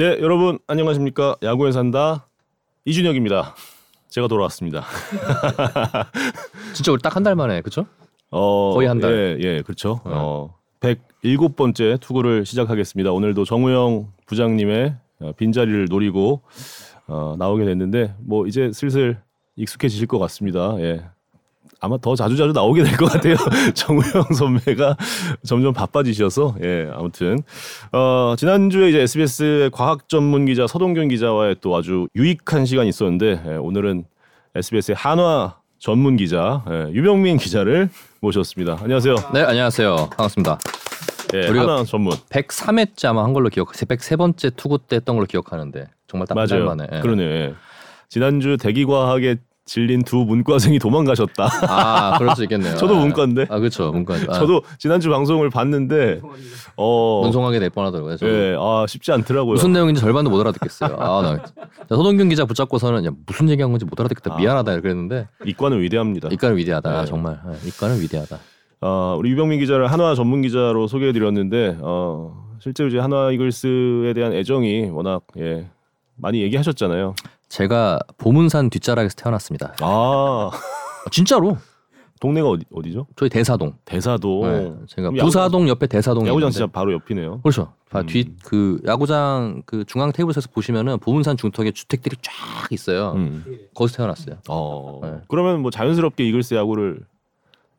네, 여러분 안녕하십니까? 야구에 산다 이준혁입니다. 제가 돌아왔습니다. 진짜 우리 딱 한 달 만에 그렇죠? 어, 거의 한 달. 예, 예, 그렇죠. 어, 107번째 투구를 시작하겠습니다. 오늘도 정우영 부장님의 어, 빈자리를 노리고 어, 나오게 됐는데 뭐 이제 슬슬 익숙해지실 것 같습니다. 예. 아마 더 자주 자주 나오게 될 것 같아요. 정우영 선배가 점점 바빠지셔서 예 아무튼 어 지난주에 이제 SBS의 과학 전문 기자 서동균 기자와의 또 아주 유익한 시간이 있었는데 예, 오늘은 SBS의 한화 전문 기자 예, 유병민 기자를 모셨습니다. 안녕하세요. 네 안녕하세요 반갑습니다. 예, 우리가- 한화 전문 103회째 아마 한 걸로 기억, 103번째 투구 때 했던 걸로 기억하는데 정말 딱 한달 맞아요. 만에. 예. 그러네요. 예. 지난주 대기과학에 질린 두 문과생이 도망가셨다. 아 그럴 수 있겠네요. 저도 아, 문과인데. 아 그렇죠 문과. 아, 저도 지난주 방송을 봤는데 어 문송하게 될 뻔하더라고요. 예, 아 쉽지 않더라고요. 무슨 내용인지 절반도 못 알아듣겠어요. 아, 나 서동균 기자 붙잡고서는 야, 무슨 얘기한 건지 못 알아듣겠다. 아. 미안하다 그랬는데 이과는 위대합니다. 이과는 위대하다. 아, 네. 정말 예, 이과는 위대하다. 어, 우리 유병민 기자를 한화 전문 기자로 소개해드렸는데 어, 실제로 이제 한화 이글스에 대한 애정이 워낙 예, 많이 얘기하셨잖아요. 제가 보문산 뒷자락에서 태어났습니다. 아 아, 진짜로 동네가 어디 어디죠? 저희 대사동. 대사동. 네, 제가 부사동 옆에 대사동이 야구장 진짜 바로 옆이네요. 그렇죠. 음. 뒤그 야구장 그 중앙 테이블에서 보시면은 보문산 중턱에 주택들이 쫙 있어요. 음. 거기서 태어났어요. 어. 네. 그러면 뭐 자연스럽게 이글스 야구를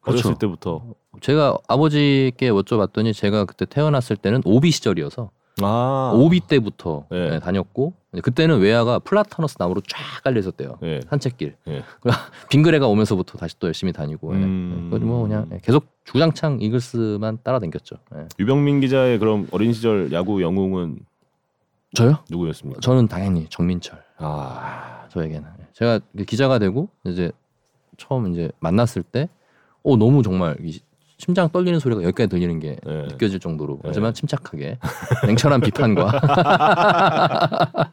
어렸을 그렇죠. 때부터. 제가 아버지께 여쭤봤더니 제가 그때 태어났을 때는 오비 시절이어서 아. 오비 때부터 네. 네, 다녔고 그때는 외야가 플라타너스 나무로 쫙 깔려 있었대요. 예. 산책길. 예. 빙그레가 오면서부터 다시 또 열심히 다니고. 예. 음. 예. 뭐 그냥 예, 계속 주장창 이글스만 따라다녔죠. 예. 유병민 기자의 그럼 어린 시절 야구 영웅은 저요? 누구였습니까? 저는 당연히 정민철. 아. 저에게는 제가 그 기자가 되고 이제 처음 이제 만났을 때, 어 너무 정말 이 심장 떨리는 소리가 여기까지 들리는 게 예. 느껴질 정도로 네. 하지만 침착하게 냉철한 비판과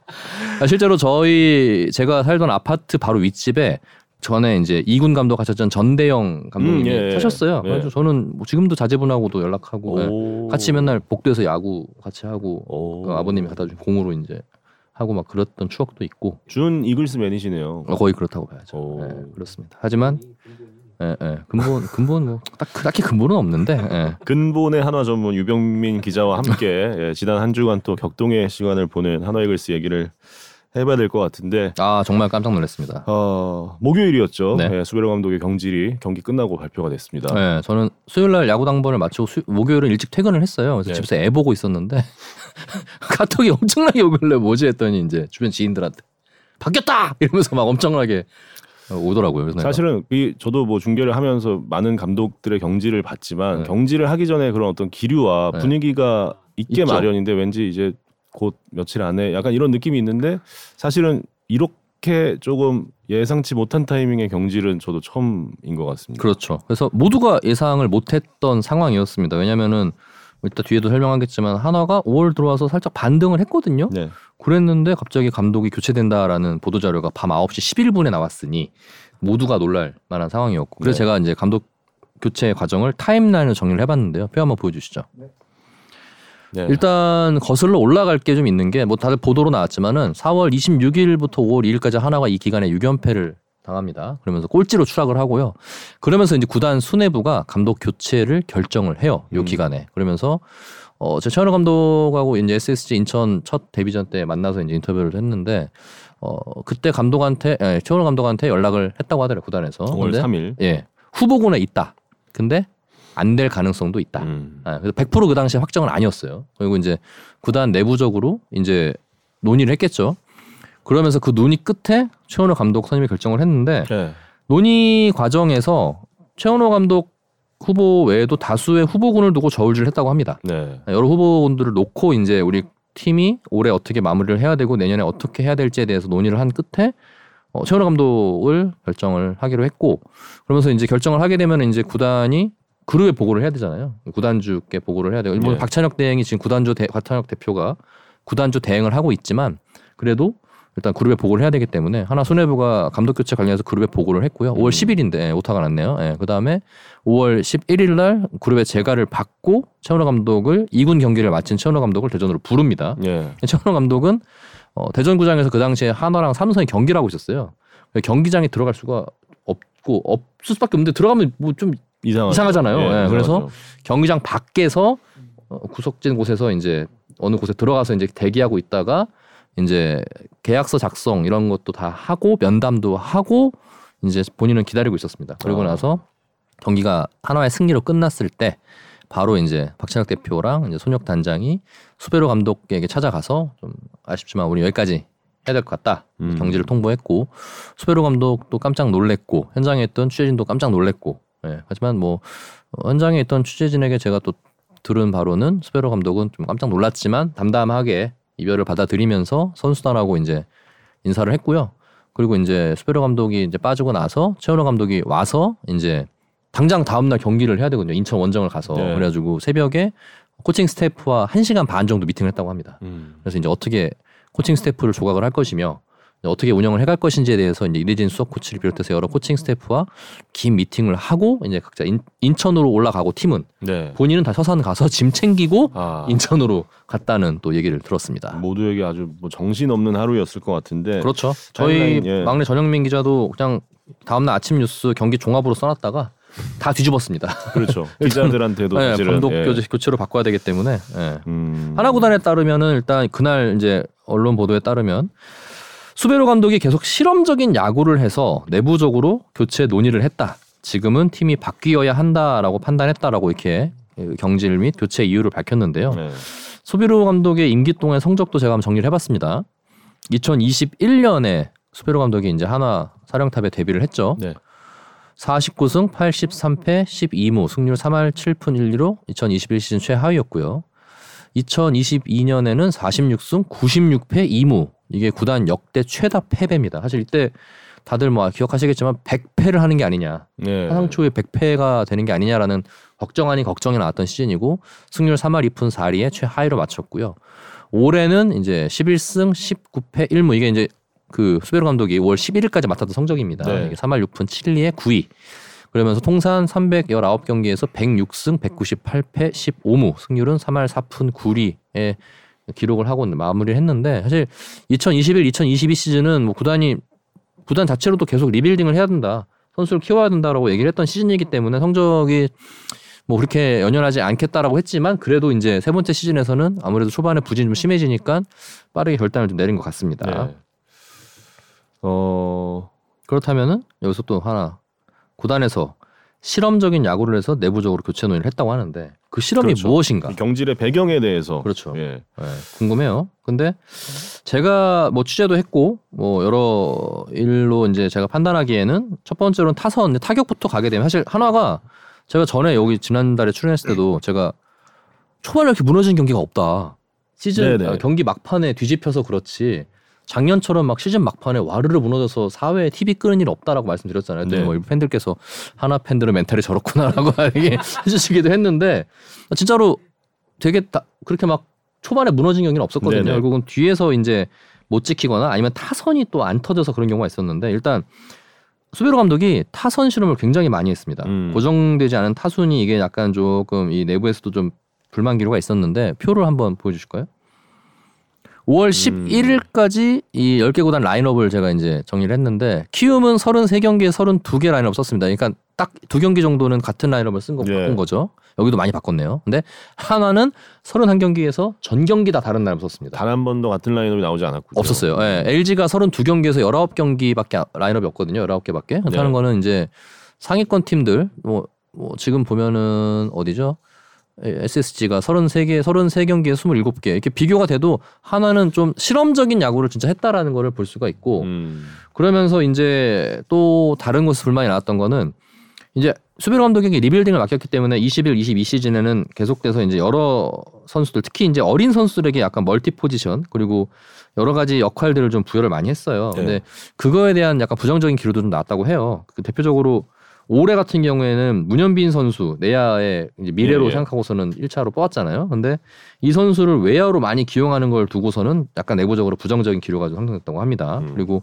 아, 실제로 저희 제가 살던 아파트 바로 윗집에 전에 이제 이군 감독 하셨던 전대영 감독님이 음, 예, 예. 사셨어요. 예. 그래서 저는 뭐 지금도 자제분하고도 연락하고 예. 오. 같이 맨날 복도에서 야구 같이 하고 오. 그 아버님이 갖다 준 공으로 이제 하고 막 그랬던 추억도 있고 준 이글스 맨이시네요. 어, 거의 그렇다고 봐야죠. 오. 예, 그렇습니다. 하지만 예, 예, 근본 근본 뭐 딱, 딱히 근본은 없는데 예. 근본의 한화 전문 유병민 기자와 함께 예, 지난 한 주간 또 격동의 시간을 보낸 한화 이글스 얘기를 해봐야 될 것 같은데 아 정말 깜짝 놀랐습니다. 어, 목요일이었죠. 네. 예, 수베로 감독의 경질이 경기 끝나고 발표가 됐습니다. 네, 저는 수요일 날 야구 당번을 마치고 수, 목요일은 일찍 퇴근을 했어요. 그래서 네. 집에서 애 보고 있었는데 카톡이 엄청나게 오길래 뭐지 했더니 이제 주변 지인들한테 바뀌었다 이러면서 막 엄청나게 오더라고요. 그래서 사실은 이 저도 뭐 중계를 하면서 많은 감독들의 경질을 봤지만 네. 경질을 하기 전에 그런 어떤 기류와 네. 분위기가 있게 있죠. 마련인데 왠지 이제 곧 며칠 안에 약간 이런 느낌이 있는데 사실은 이렇게 조금 예상치 못한 타이밍의 경질은 저도 처음인 것 같습니다. 그렇죠. 그래서 모두가 예상을 못했던 상황이었습니다. 왜냐면은 이따 뒤에도 설명하겠지만 한화가 5월 들어와서 살짝 반등을 했거든요. 네. 그랬는데 갑자기 감독이 교체된다라는 보도 자료가 밤 9시 11분에 나왔으니 모두가 놀랄 만한 상황이었고 그래서 네. 제가 이제 감독 교체 과정을 타임라인으로 정리를 해봤는데요. 표 한번 보여주시죠. 네. 일단 거슬러 올라갈 게 좀 있는 게 뭐 다들 보도로 나왔지만은 4월 26일부터 5월 2일까지 하나가 이 기간에 6연패를 당합니다. 그러면서 꼴찌로 추락을 하고요. 그러면서 이제 구단 수뇌부가 감독 교체를 결정을 해요. 요 음. 기간에. 그러면서 어, 제 최현우 감독하고 이제 SSG 인천 첫 데뷔전 때 만나서 이제 인터뷰를 했는데 어, 그때 감독한테 예, 최현우 감독한테 연락을 했다고 하더라고요. 구단에서. 5월 근데 3일. 예. 후보군에 있다. 근데 안 될 가능성도 있다. 음. 아, 그래서 100%그 당시에 확정은 아니었어요. 그리고 이제 구단 내부적으로 이제 논의를 했겠죠. 그러면서 그 논의 끝에 최원호 감독 선임이 결정을 했는데 네. 논의 과정에서 최원호 감독 후보 외에도 다수의 후보군을 두고 저울질을 했다고 합니다. 네. 여러 후보군들을 놓고 이제 우리 팀이 올해 어떻게 마무리를 해야 되고 내년에 어떻게 해야 될지에 대해서 논의를 한 끝에 어, 최원호 감독을 결정을 하기로 했고 그러면서 이제 결정을 하게 되면 이제 구단이 그룹에 보고를 해야 되잖아요. 구단주께 보고를 해야 되고 일본 네. 박찬혁 대행이 지금 구단주 대, 박찬혁 대표가 구단주 대행을 하고 있지만 그래도 일단 그룹에 보고를 해야 되기 때문에 하나 수뇌부가 감독 교체 관련해서 그룹에 보고를 했고요. 5월 10일인데 오타가 났네요. 예, 그다음에 5월 11일 날 그룹의 재가를 받고 최원호 감독을 2군 경기를 마친 최원호 감독을 대전으로 부릅니다. 예. 최원호 감독은 어, 대전구장에서 그 당시에 한화랑 삼성이 경기를 하고 있었어요. 경기장에 들어갈 수가 없고 없을 수밖에 없는데 들어가면 뭐 좀. 이상하잖아요. 예, 이상하죠. 그래서 경기장 밖에서 어, 구석진 곳에서 이제 어느 곳에 들어가서 이제 대기하고 있다가 이제 계약서 작성 이런 것도 다 하고 면담도 하고 이제 본인은 기다리고 있었습니다. 그리고 아. 나서 경기가 하나의 승리로 끝났을 때 바로 이제 박찬혁 대표랑 이제 손혁 단장이 수베로 감독에게 찾아가서 좀 아쉽지만 우리 여기까지 해야 될 것 같다 음. 경지를 통보했고 수베로 감독도 깜짝 놀랬고 현장에 있던 취재진도 깜짝 놀랬고 예, 하지만 뭐 어, 현장에 있던 취재진에게 제가 또 들은 바로는 수베로 감독은 좀 깜짝 놀랐지만 담담하게 이별을 받아들이면서 선수단하고 이제 인사를 했고요. 그리고 이제 수베로 감독이 이제 빠지고 나서 최원호 감독이 와서 이제 당장 다음날 경기를 해야 되거든요. 인천 원정을 가서 네. 그래가지고 새벽에 코칭 스태프와 1 시간 반 정도 미팅을 했다고 합니다. 음. 그래서 이제 어떻게 코칭 스태프를 조각을 할 것이며 어떻게 운영을 해갈 것인지에 대해서 이제 이대진 수석 코치를 비롯해서 여러 코칭 스태프와 긴 미팅을 하고 이제 각자 인, 인천으로 올라가고 팀은 네. 본인은 다 서산 가서 짐 챙기고 아. 인천으로 갔다는 또 얘기를 들었습니다. 모두에게 아주 뭐 정신 없는 하루였을 것 같은데. 그렇죠. 저희 예. 막내 전영민 기자도 그냥 다음날 아침 뉴스 경기 종합으로 써놨다가 다 뒤집었습니다. 그렇죠. 기자들한테도 네, 감독 예. 교체, 교체로 바꿔야 되기 때문에 예. 음. 하나 구단에 따르면은 일단 그날 이제 언론 보도에 따르면 수베로 감독이 계속 실험적인 야구를 해서 내부적으로 교체 논의를 했다. 지금은 팀이 바뀌어야 한다라고 판단했다라고 이렇게 경질 및 교체 이유를 밝혔는데요. 네. 수베로 감독의 임기 동안 성적도 제가 한번 정리를 해봤습니다. 2021년에 수베로 감독이 이제 하나 사령탑에 데뷔를 했죠. 네. 49승 83패 12무 승률 3할 7푼 1리로 2021 시즌 최하위였고요. 2022년에는 46승 96패 2무 이게 구단 역대 최다 패배입니다. 사실 이때 다들 뭐 기억하시겠지만 100패를 하는 게 아니냐. 네. 사상 초에 100패가 되는 게 아니냐라는 걱정 아닌 걱정이 나왔던 시즌이고 승률 3할 2푼 4리에 최하위로 맞췄고요. 올해는 이제 11승 19패 1무 이게 이제 그 수베로 감독이 5월 11일까지 맡았던 성적입니다. 네. 이게 3할 6푼 7리에 9위. 그러면서 통산 319경기에서 106승 198패 15무 승률은 3할 4푼 9리에 기록을 하고 마무리를 했는데 사실 2021, 2022 시즌은 뭐 구단이 구단 자체로도 계속 리빌딩을 해야 된다. 선수를 키워야 된다라고 얘기를 했던 시즌이기 때문에 성적이 뭐 그렇게 연연하지 않겠다라고 했지만 그래도 이제 세 번째 시즌에서는 아무래도 초반에 부진이 좀 심해지니까 빠르게 결단을 좀 내린 것 같습니다. 네. 어. 그렇다면은 여기서 또 하나 구단에서 실험적인 야구를 해서 내부적으로 교체 논의를 했다고 하는데 그 실험이 그렇죠. 무엇인가? 이 경질의 배경에 대해서 그렇죠. 예. 네, 궁금해요. 근데 제가 뭐 취재도 했고 뭐 여러 일로 이제 제가 판단하기에는 첫 번째로는 타선 타격부터 가게 되면 사실 한화가 제가 전에 여기 지난달에 출연했을 때도 제가 초반에 이렇게 무너진 경기가 없다. 시즌. 아, 경기 막판에 뒤집혀서 그렇지. 작년처럼 막 시즌 막판에 와르르 무너져서 사회에 TV 끄는 일 없다라고 말씀드렸잖아요. 네. 뭐 일부 팬들께서 하나 팬들은 멘탈이 저렇구나라고 해주시기도 했는데 진짜로 되게 다 그렇게 막 초반에 무너진 경기는 없었거든요. 네네. 결국은 뒤에서 이제 못 지키거나 아니면 타선이 또 안 터져서 그런 경우가 있었는데 일단 수베로 감독이 타선 실험을 굉장히 많이 했습니다. 음. 고정되지 않은 타순이 이게 약간 조금 이 내부에서도 좀 불만 기류가 있었는데 표를 한번 보여주실까요? 5월 11일까지 이 10개 구단 라인업을 제가 이제 정리를 했는데 키움은 33경기에 32개 라인업 썼습니다. 그러니까 딱 두 경기 정도는 같은 라인업을 쓴거 예. 바꾼 거죠. 여기도 많이 바꿨네요. 근데 하나는 31경기에서 전 경기 다 다른 라인업 썼습니다. 단 한 번도 같은 라인업이 나오지 않았군요. 없었어요. 예. LG가 32경기에서 19경기밖에 라인업이 없거든요. 19개밖에. 그렇다는 네. 거는 이제 상위권 팀들 뭐, 뭐 지금 보면은 어디죠? 예, SSG가 33개, 33경기에 27개 이렇게 비교가 돼도 하나는 좀 실험적인 야구를 진짜 했다라는 거를 볼 수가 있고 음. 그러면서 이제 또 다른 곳에서 불만이 나왔던 거는 이제 수비로 감독에게 리빌딩을 맡겼기 때문에 21, 22 시즌에는 계속돼서 이제 여러 선수들 특히 이제 어린 선수들에게 약간 멀티 포지션 그리고 여러 가지 역할들을 좀 부여를 많이 했어요. 네. 근데 그거에 대한 약간 부정적인 기류도 좀 나왔다고 해요. 그 대표적으로 올해 같은 경우에는 문현빈 선수 내야의 미래로 예, 예. 생각하고서는 1차로 뽑았잖아요. 근데 이 선수를 외야로 많이 기용하는 걸 두고서는 약간 내부적으로 부정적인 기류가 좀 상승했다고 합니다. 음. 그리고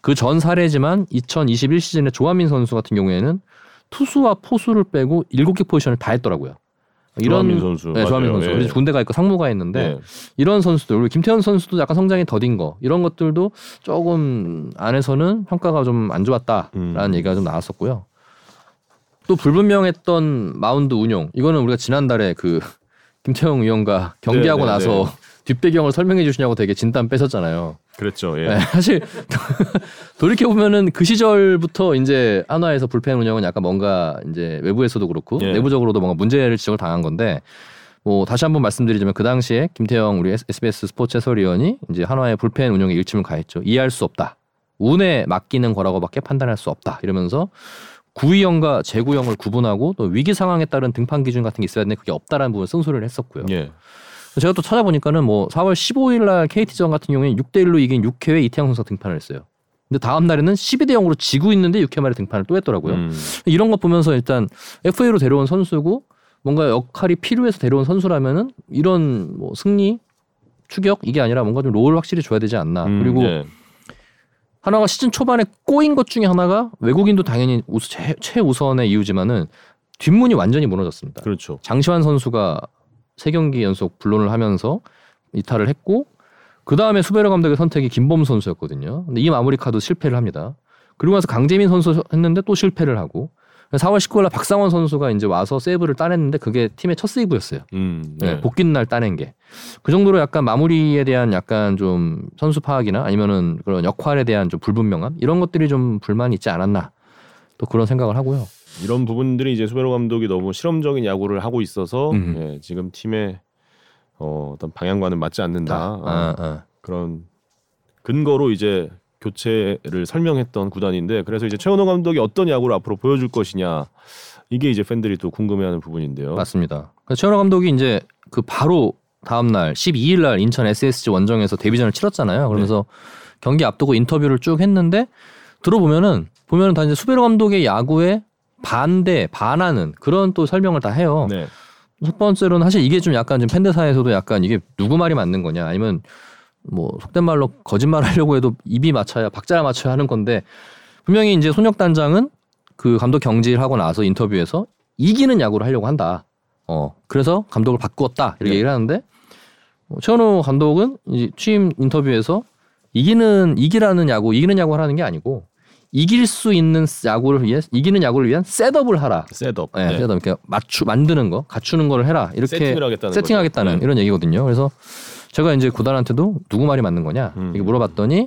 그 전 사례지만 2021 시즌에 조한민 선수 같은 경우에는 투수와 포수를 빼고 7개 포지션을 다 했더라고요. 조한민 선수. 네, 조한민. 선수. 예. 군대가 있고 상무가 있는데 네. 이런 선수들 그리고 김태현 선수도 약간 성장이 더딘 거 이런 것들도 조금 안에서는 평가가 좀 안 좋았다라는 음. 얘기가 좀 나왔었고요. 또 불분명했던 마운드 운용 이거는 우리가 지난달에 그 김태형 의원과 경기하고 네, 네, 나서 네. 뒷배경을 설명해 주시냐고 되게 진땀 빼셨잖아요. 그랬죠. 예. 네, 사실 돌이켜 보면은 그 시절부터 이제 한화에서 불펜 운영은 약간 뭔가 이제 외부에서도 그렇고 예. 내부적으로도 뭔가 문제를 지적을 당한 건데 뭐 다시 한번 말씀드리자면 그 당시에 김태형 우리 SBS 스포츠 해설위원이 이제 한화의 불펜 운영에 일침을 가했죠. 이해할 수 없다. 운에 맡기는 거라고밖에 판단할 수 없다. 이러면서 구위형과 제구형을 구분하고 또 위기 상황에 따른 등판 기준 같은 게 있어야 되는데 그게 없다라는 부분을 쓴소리를 했었고요. 예. 제가 또 찾아보니까는 뭐 4월 15일 날 KT전 같은 경우에 6대 1로 이긴 6회에 이태영 선수가 등판을 했어요. 근데 다음 날에는 12대 0으로 지고 있는데 6회 말에 등판을 또 했더라고요. 음. 이런 거 보면서 일단 FA로 데려온 선수고 뭔가 역할이 필요해서 데려온 선수라면은 이런 뭐 승리 추격 이게 아니라 뭔가 좀 롤을 확실히 줘야 되지 않나. 음, 그리고 예. 하나가 시즌 초반에 꼬인 것 중에 하나가 외국인도 당연히 우수, 최, 최우선의 이유지만은 뒷문이 완전히 무너졌습니다. 그렇죠. 장시환 선수가 세 경기 연속 불론을 하면서 이탈을 했고 그 다음에 수베르 감독의 선택이 김범 선수였거든요. 근데 이 마무리 카드 실패를 합니다. 그리고 나서 강재민 선수 했는데 또 실패를 하고 4월 19일 날 박상원 선수가 이제 와서 세이브를 따냈는데 그게 팀의 첫 세이브였어요. 음. 네, 네. 복귀 날 따낸 게. 그 정도로 약간 마무리에 대한 약간 좀 선수 파악이나 아니면은 그런 역할에 대한 좀 불분명함 이런 것들이 좀 불만이 있지 않았나 또 그런 생각을 하고요. 이런 부분들이 이제 수베로 감독이 너무 실험적인 야구를 하고 있어서 음. 예, 지금 팀의 어, 어떤 방향과는 맞지 않는다. 어, 아, 아. 그런 근거로 이제 교체를 설명했던 구단인데 그래서 이제 최원호 감독이 어떤 야구를 앞으로 보여줄 것이냐 이게 이제 팬들이 또 궁금해하는 부분인데요. 맞습니다. 그래서 최원호 감독이 이제 그 바로 다음 날 12일 날 인천 SSG 원정에서 데뷔전을 치렀잖아요. 그러면서 경기 앞두고 인터뷰를 쭉 했는데 들어보면은 보면은 다 이제 수베로 감독의 야구에 반대 반하는 그런 또 설명을 다 해요. 네. 첫 번째로는 사실 이게 좀 약간 좀 팬들 사이에서도 약간 이게 누구 말이 맞는 거냐 아니면 뭐 속된 말로 거짓말 하려고 해도 입이 맞춰야 박자를 맞춰야 하는 건데 분명히 이제 손혁 단장은 그 감독 경질을 하고 나서 인터뷰에서 이기는 야구를 하려고 한다. 어 그래서 감독을 바꾸었다 이렇게 네. 얘기를 하는데 어, 최원호 감독은 이제 취임 인터뷰에서 이기는 이기라는 야구 이기는 야구를 하는 게 아니고 이길 수 있는 야구를 위해 이기는 야구를 위한 setup을 하라. Setup. 네, 네. Setup 이렇게 맞추 만드는 거 갖추는 거를 해라 이렇게 세팅을 하겠다는 세팅하겠다는. 네. 이런 얘기거든요. 그래서 제가 이제 구단한테도 누구 말이 맞는 거냐 음. 이렇게 물어봤더니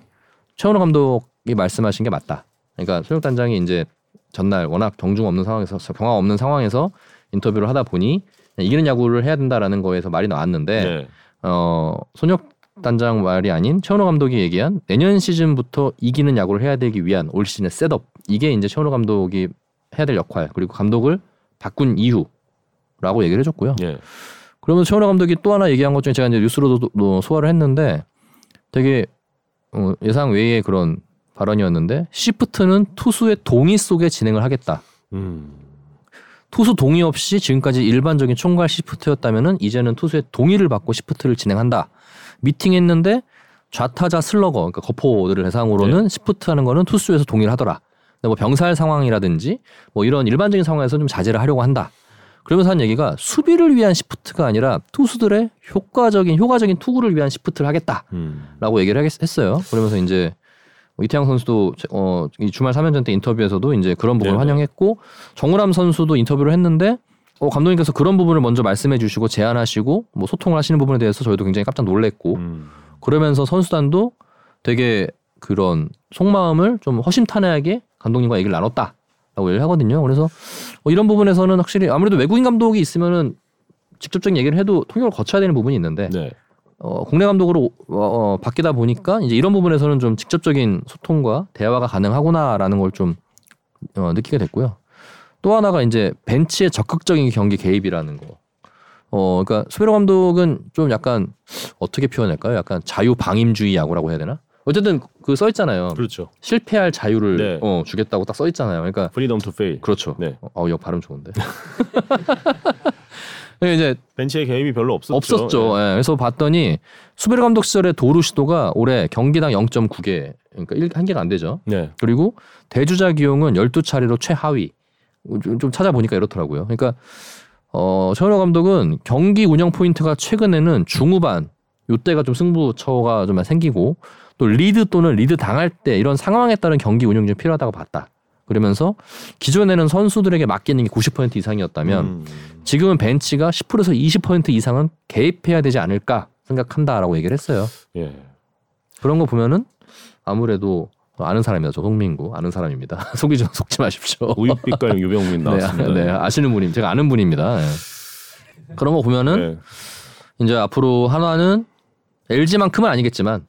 최원호 감독이 말씀하신 게 맞다. 그러니까 손혁 단장이 이제 전날 워낙 경중 없는 상황에서 경황 없는 상황에서 인터뷰를 하다 보니 이기는 야구를 해야 된다라는 거에서 말이 나왔는데 네. 어 손혁 단장 말이 아닌 최원호 감독이 얘기한 내년 시즌부터 이기는 야구를 해야 되기 위한 올 시즌의 셋업 이게 이제 최원호 감독이 해야 될 역할 그리고 감독을 바꾼 이유라고 얘기를 해줬고요. 예. 그러면 최원호 감독이 또 하나 얘기한 것 중에 제가 이제 뉴스로도 또 소화를 했는데 되게 어, 예상 외의 그런 발언이었는데 시프트는 투수의 동의 속에 진행을 하겠다. 음. 투수 동의 없이 지금까지 일반적인 총괄 시프트였다면은 이제는 투수의 동의를 받고 시프트를 진행한다. 미팅했는데 좌타자 슬러거 그러니까 거포들을 대상으로는 시프트 하는 거는 투수에서 동의를 하더라. 근데 뭐 병살 상황이라든지 뭐 이런 일반적인 상황에서 좀 자제를 하려고 한다. 그러면서 한 얘기가 수비를 위한 시프트가 아니라 투수들의 효과적인 효과적인 투구를 위한 시프트를 하겠다라고 음. 얘기를 하겠, 했어요. 그러면서 이제 뭐 이태양 선수도 어, 이 주말 3연전 때 인터뷰에서도 이제 그런 부분을 네네. 환영했고 정우람 선수도 인터뷰를 했는데 어, 감독님께서 그런 부분을 먼저 말씀해 주시고 제안하시고 뭐 소통을 하시는 부분에 대해서 저희도 굉장히 깜짝 놀랬고 음. 그러면서 선수단도 되게 그런 속마음을 좀 허심탄회하게 감독님과 얘기를 나눴다 라고 얘기를 하거든요. 그래서 어, 이런 부분에서는 확실히 아무래도 외국인 감독이 있으면은 직접적인 얘기를 해도 통역을 거쳐야 되는 부분이 있는데 네. 어, 국내 감독으로 어, 어, 바뀌다 보니까 이제 이런 부분에서는 좀 직접적인 소통과 대화가 가능하구나라는 걸 좀 어, 느끼게 됐고요. 또 하나가 이제 벤치의 적극적인 경기 개입이라는 거. 어, 그러니까 수베로 감독은 좀 약간 어떻게 표현할까요? 약간 자유 방임주의 야구라고 해야 되나? 어쨌든 그 써 있잖아요. 그렇죠. 실패할 자유를 네. 어, 주겠다고 딱 써 있잖아요. 그러니까 freedom to fail. 그렇죠. 네. 어, 역 발음 좋은데. 이제 벤치에 개입이 별로 없었죠. 없었죠. 네. 예, 그래서 봤더니 수베로 감독 시절에 도루 시도가 올해 경기당 0.9개, 그러니까 1, 한 개가 안 되죠. 네. 그리고 대주자 기용은 12차례로 최하위. 좀, 좀 찾아보니까 이렇더라고요. 그러니까 어, 최원호 감독은 경기 운영 포인트가 최근에는 중후반 요때가 좀 승부처가 좀 생기고 또 리드 또는 리드 당할 때 이런 상황에 따른 경기 운영이 좀 필요하다고 봤다. 그러면서 기존에는 선수들에게 맡기는 게 90% 이상이었다면 음. 지금은 벤치가 10%에서 20% 이상은 개입해야 되지 않을까 생각한다라고 얘기를 했어요. 예. 그런 거 보면은 아무래도 아는 사람이다. 저 송민구 아는 사람입니다. 속이지 속지 마십시오. 우윳빛깔 유병민 나왔습니다. 네, 네, 아시는 분임. 제가 아는 분입니다. 예. 그런 거 보면은 네. 이제 앞으로 한화는 LG만큼은 아니겠지만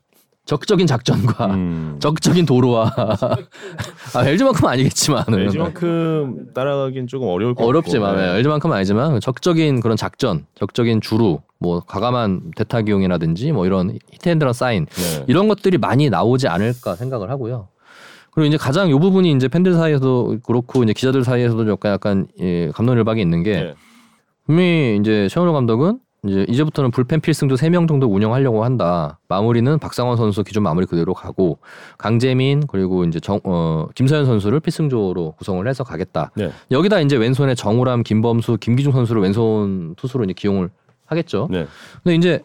적극적인 작전과 음. 적극적인 도로와 아, LG만큼은 아니겠지만 LG만큼 따라가긴 조금 어려울 것 어렵지만 같고. 네. LG만큼은 아니지만 적극적인 그런 작전, 적극적인 주루, 뭐 과감한 대타기용이라든지 뭐 이런 히트앤드런 사인 네. 이런 것들이 많이 나오지 않을까 생각을 하고요. 그리고 이제 가장 이 부분이 이제 팬들 사이에서도 그렇고 이제 기자들 사이에서도 약간 약간 예, 감론을박이 있는 게 네. 분명히 이제 최원호 감독은 이제 이제부터는 불펜 필승도 3명 정도 운영하려고 한다. 마무리는 박상원 선수 기존 마무리 그대로 가고 강재민 그리고 이제 정, 어, 김서현 선수를 필승조로 구성을 해서 가겠다. 네. 여기다 이제 왼손에 정우람, 김범수, 김기중 선수를 왼손 투수로 이제 기용을 하겠죠. 네. 근데 이제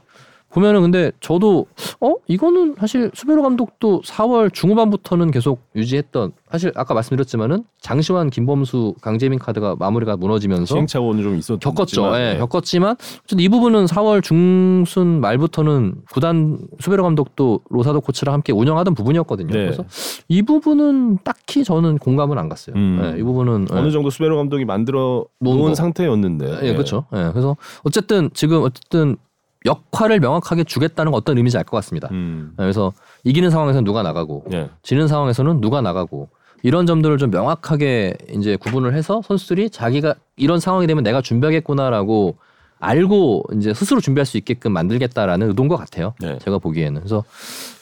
보면은 근데 저도 어 이거는 사실 수베로 감독도 4월 중후반부터는 계속 유지했던 사실 아까 말씀드렸지만은 장시환, 김범수, 강재민 카드가 마무리가 무너지면서 시행착오는 좀 있었죠. 겪었죠. 예, 겪었지만 어쨌든 이 부분은 4월 중순 말부터는 구단 수베로 감독도 로사도 코치랑 함께 운영하던 부분이었거든요. 네. 그래서 이 부분은 딱히 저는 공감은 안 갔어요. 음. 예, 이 부분은 어느 예. 정도 수베로 감독이 만들어 놓은 놓은 거. 상태였는데. 예, 그렇죠. 예, 그래서 어쨌든 지금 어쨌든 역할을 명확하게 주겠다는 건 어떤 의미인지 알 것 같습니다. 음. 예, 그래서 이기는 상황에서는 누가 나가고 예. 지는 상황에서는 누가 나가고 이런 점들을 좀 명확하게 이제 구분을 해서 선수들이 자기가 이런 상황이 되면 내가 준비하겠구나라고 알고 이제 스스로 준비할 수 있게끔 만들겠다라는 의도인 것 같아요. 네. 제가 보기에는 그래서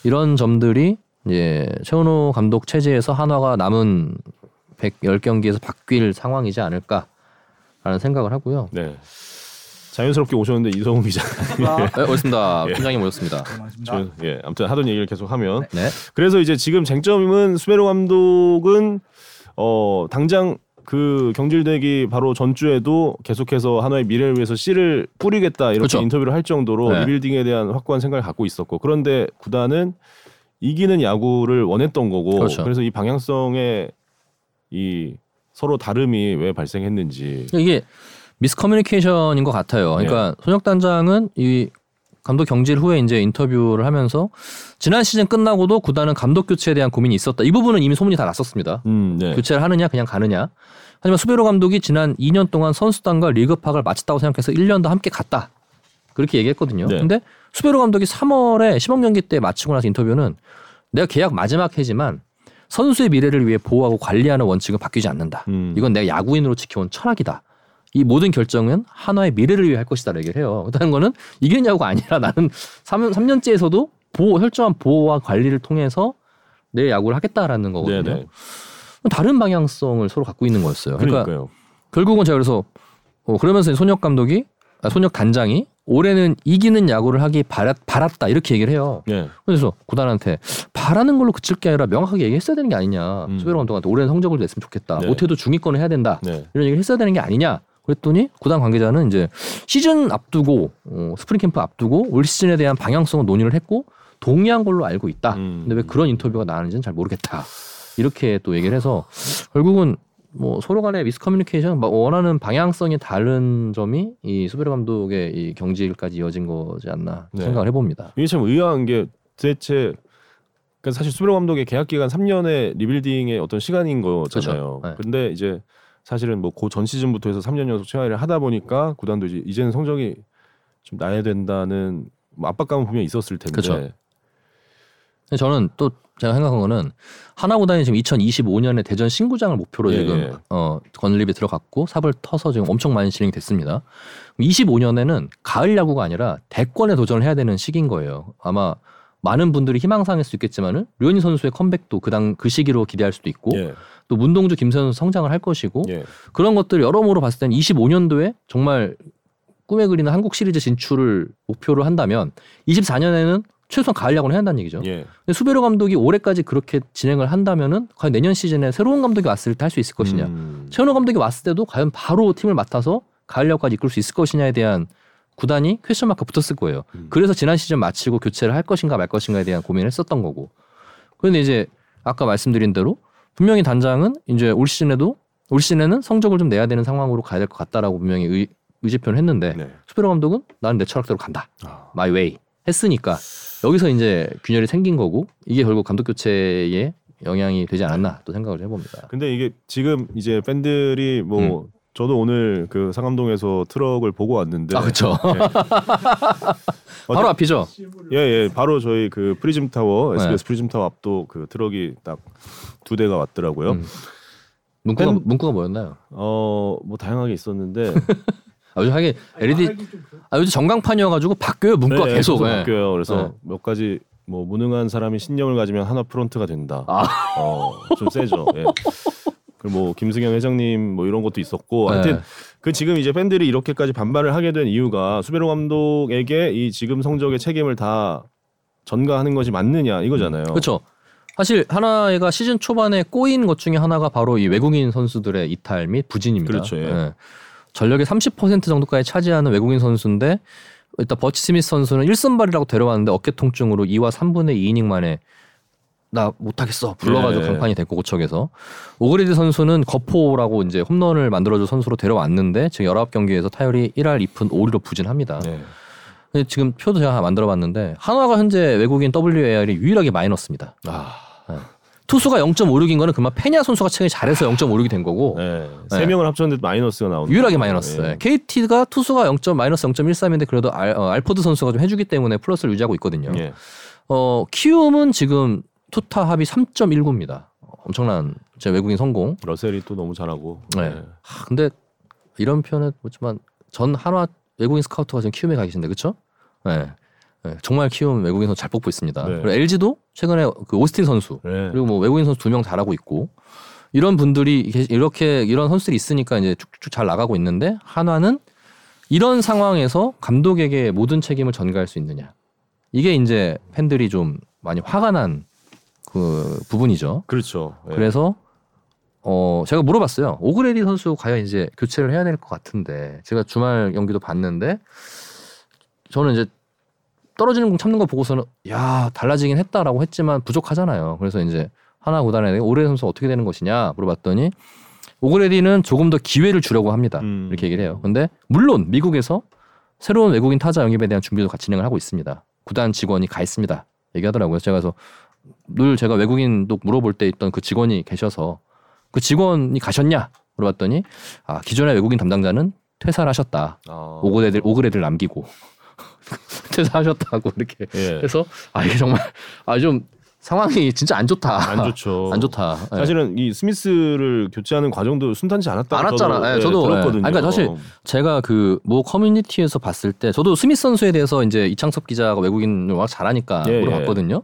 이런 점들이 이제 최원호 감독 체제에서 한화가 남은 110경기에서 바뀔 상황이지 않을까라는 생각을 하고요. 네. 자연스럽게 오셨는데 이성훈 기자. 네, 오셨습니다. 예. 팀장님 오셨습니다. 저, 예. 아무튼 하던 얘기를 계속 하면 네. 그래서 이제 지금 쟁점은 수베로 감독은 어 당장 그 경질되기 바로 전주에도 계속해서 하나의 미래를 위해서 씨를 뿌리겠다 이렇게 그렇죠. 인터뷰를 할 정도로 네. 리빌딩에 대한 확고한 생각을 갖고 있었고 그런데 구단은 이기는 야구를 원했던 거고 그렇죠. 그래서 이 방향성에 이 서로 다름이 왜 발생했는지 이게 미스커뮤니케이션인 것 같아요. 그러니까 손혁 단장은 이 감독 경질 후에 이제 인터뷰를 하면서 지난 시즌 끝나고도 구단은 감독 교체에 대한 고민이 있었다. 이 부분은 이미 소문이 다 났었습니다. 음, 네. 교체를 하느냐 그냥 가느냐. 하지만 수베로 감독이 지난 2년 동안 선수단과 리그 파악을 마쳤다고 생각해서 1년 더 함께 갔다. 그렇게 얘기했거든요. 네. 근데 수베로 감독이 3월에 시범 경기 때 마치고 나서 인터뷰는 내가 계약 마지막 해지만 선수의 미래를 위해 보호하고 관리하는 원칙은 바뀌지 않는다. 음. 이건 내가 야구인으로 지켜온 철학이다. 이 모든 결정은 한화의 미래를 위해 할 것이다. 얘기를 해요. 그다는 거는 이기는 야구가 아니라 나는 3, 3년째에서도 보호, 철저한 보호와 관리를 통해서 내 야구를 하겠다라는 거거든요. 네네. 다른 방향성을 서로 갖고 있는 거였어요. 그러니까 그러니까요. 결국은 제가 그래서 어, 그러면서 손혁 감독이 아, 손혁 단장이 올해는 이기는 야구를 하기 바랐, 바랐다 이렇게 얘기를 해요. 네. 그래서 구단한테 바라는 걸로 그칠 게 아니라 명확하게 얘기했어야 되는 게 아니냐. 음. 수베로 감독한테 올해는 성적을 냈으면 좋겠다. 네. 못해도 중위권을 해야 된다. 네. 이런 얘기를 했어야 되는 게 아니냐. 그랬더니 구단 관계자는 이제 시즌 앞두고 어, 스프링 캠프 앞두고 올 시즌에 대한 방향성을 논의를 했고 동의한 걸로 알고 있다. 음. 근데 왜 그런 인터뷰가 나왔는지는 잘 모르겠다. 이렇게 또 얘기를 해서 결국은 뭐 서로 간의 미스커뮤니케이션 뭐 원하는 방향성이 다른 점이 이 수베르 감독의 이 경질까지 이어진 거지 않나 네. 생각을 해봅니다. 이게 참 의아한 게 대체 그러니까 사실 수베로 감독의 계약 기간 3년의 리빌딩의 어떤 시간인 거잖아요. 그렇죠. 네. 근데 이제 사실은 뭐 고 전 시즌부터 해서 3년 연속 최하위를 하다 보니까 구단도 이제 이제는 성적이 좀 나야 된다는 뭐 압박감은 분명히 있었을 텐데. 근데 저는 또 제가 생각한 거는 하나 구단이 지금 2025년에 대전 신구장을 목표로 예, 지금 예. 어 건립에 들어갔고 삽을 터서 지금 엄청 많이 진행이 됐습니다. 25년에는 가을 야구가 아니라 대권에 도전을 해야 되는 시기인 거예요. 아마 많은 분들이 희망상일 수 있겠지만은 류현진 선수의 컴백도 그당 그 시기로 기대할 수도 있고 예. 또 문동주 선수 성장을 할 것이고 예. 그런 것들 여러모로 봤을 때는 25년도에 정말 꿈에 그리는 한국 시리즈 진출을 목표로 한다면 24년에는 최소한 가을 야구는 해야 한다는 얘기죠. 예. 근데 수베로 감독이 올해까지 그렇게 진행을 한다면은 과연 내년 시즌에 새로운 감독이 왔을 때 할 수 있을 것이냐. 음. 최원호 감독이 왔을 때도 과연 바로 팀을 맡아서 가을 야구까지 이끌 수 있을 것이냐에 대한 구단이 question mark 붙었을 거예요. 음. 그래서 지난 시즌 마치고 교체를 할 것인가 말 것인가에 대한 고민을 했었던 거고. 그런데 이제 아까 말씀드린 대로 분명히 단장은 이제 올 시즌에도 올 시즌에는 성적을 좀 내야 되는 상황으로 가야 될 것 같다라고 분명히 의, 의지표를 했는데 네. 수베로 감독은 나는 내 철학대로 간다. 아. my way 했으니까 여기서 이제 균열이 생긴 거고 이게 결국 감독 교체에 영향이 되지 않았나 또 생각을 해봅니다. 근데 이게 지금 이제 팬들이 뭐 음. 저도 오늘 그 상암동에서 트럭을 보고 왔는데 아 그렇죠. 바로 앞이죠. 예, 예. 바로 저희 그 프리즘 타워, 네. SBS 프리즘 타워 앞도 그 트럭이 딱 두 대가 왔더라고요. 음. 문구가 팬- 문구가 뭐였나요? 어, 뭐 다양하게 있었는데 아, 요즘 하긴 LED 아 요즘 전광판이어가지고 바뀌어요 문구가 네, 계속. 계속 예. 바뀌어요. 그래서 네. 몇 가지 뭐 무능한 사람이 신념을 가지면 한화 프런트가 된다. 아. 어, 좀 세죠. 예. 그리고 뭐 김승연 회장님 뭐 이런 것도 있었고 네. 하여튼 그 지금 이제 팬들이 이렇게까지 반발을 하게 된 이유가 수베로 감독에게 이 지금 성적의 책임을 다 전가하는 것이 맞느냐 이거잖아요. 그렇죠. 사실 한화가 시즌 초반에 꼬인 것 중에 하나가 바로 이 외국인 선수들의 이탈 및 부진입니다. 그렇죠, 예. 전력의 30% 정도까지 차지하는 외국인 선수인데 일단 버치 스미스 선수는 1선발이라고 데려왔는데 어깨 통증으로 2와 3분의 2이닝 만에 나 못하겠어 불러가지고 네. 강판이 됐고 고척에서 오그레디 선수는 거포라고 이제 홈런을 만들어줄 선수로 데려왔는데 지금 19경기에서 타율이 1할 2푼 5리로 부진합니다. 네. 근데 지금 표도 제가 만들어봤는데 한화가 현재 외국인 WAR이 유일하게 마이너스입니다. 아, 투수가 0.56인 거는 그만 페냐 선수가 최근에 잘해서 0.56이 된 거고 네. 네. 세 명을 합쳤는데 마이너스가 나오는. 유일하게 마이너스. 예. KT가 투수가 0. 마이너스 0.13인데 그래도 알, 어, 알포드 선수가 좀 해주기 때문에 플러스를 유지하고 있거든요. 예. 어 키움은 지금 투타 합이 3.19입니다. 엄청난 제 외국인 성공. 러셀이 또 너무 잘하고. 네. 하, 근데 이런 표현은 뭐지만 전 한화 외국인 스카우터가 지금 키움에 가 계신데 그렇죠? 네. 네, 정말 키움 외국인 선수 잘 뽑고 있습니다. 네. 그리고 LG도 최근에 그 오스틴 선수 네. 그리고 뭐 외국인 선수 두 명 잘하고 있고 이런 분들이 이렇게 이런 선수들이 있으니까 이제 쭉쭉 잘 나가고 있는데 한화는 이런 상황에서 감독에게 모든 책임을 전가할 수 있느냐 이게 이제 팬들이 좀 많이 화가 난 그 부분이죠. 그렇죠. 예. 그래서 어 제가 물어봤어요. 오그레디 선수 과연 이제 교체를 해야 될 것 같은데 제가 주말 경기도 봤는데 저는 이제 떨어지는 공 참는 거 보고서는 야 달라지긴 했다라고 했지만 부족하잖아요. 그래서 이제 한화 구단에 오그레디 선수 어떻게 되는 것이냐 물어봤더니 오그레디는 조금 더 기회를 주려고 합니다. 음. 이렇게 얘기를 해요. 근데 물론 미국에서 새로운 외국인 타자 영입에 대한 준비도 같이 진행을 하고 있습니다. 구단 직원이 가 있습니다. 얘기하더라고요. 제가 그래서 늘 제가 외국인도 물어볼 때 있던 그 직원이 계셔서 그 직원이 가셨냐 물어봤더니 아 기존의 외국인 담당자는 퇴사를 하셨다. 아. 오그레들 오그레들 남기고 퇴사하셨다고 이렇게 예. 해서 아 이게 정말 아 좀 상황이 진짜 안 좋다. 안 좋죠. 안 좋다. 예. 사실은 이 스미스를 교체하는 과정도 순탄치 않았다. 안 왔잖아. 예, 저도, 들었거든요. 예. 아니, 그러니까 사실 제가 그모 커뮤니티에서 봤을 때 저도 스미스 선수에 대해서 이제 이창섭 기자가 외국인을 워낙 잘하니까 예, 물어봤거든요.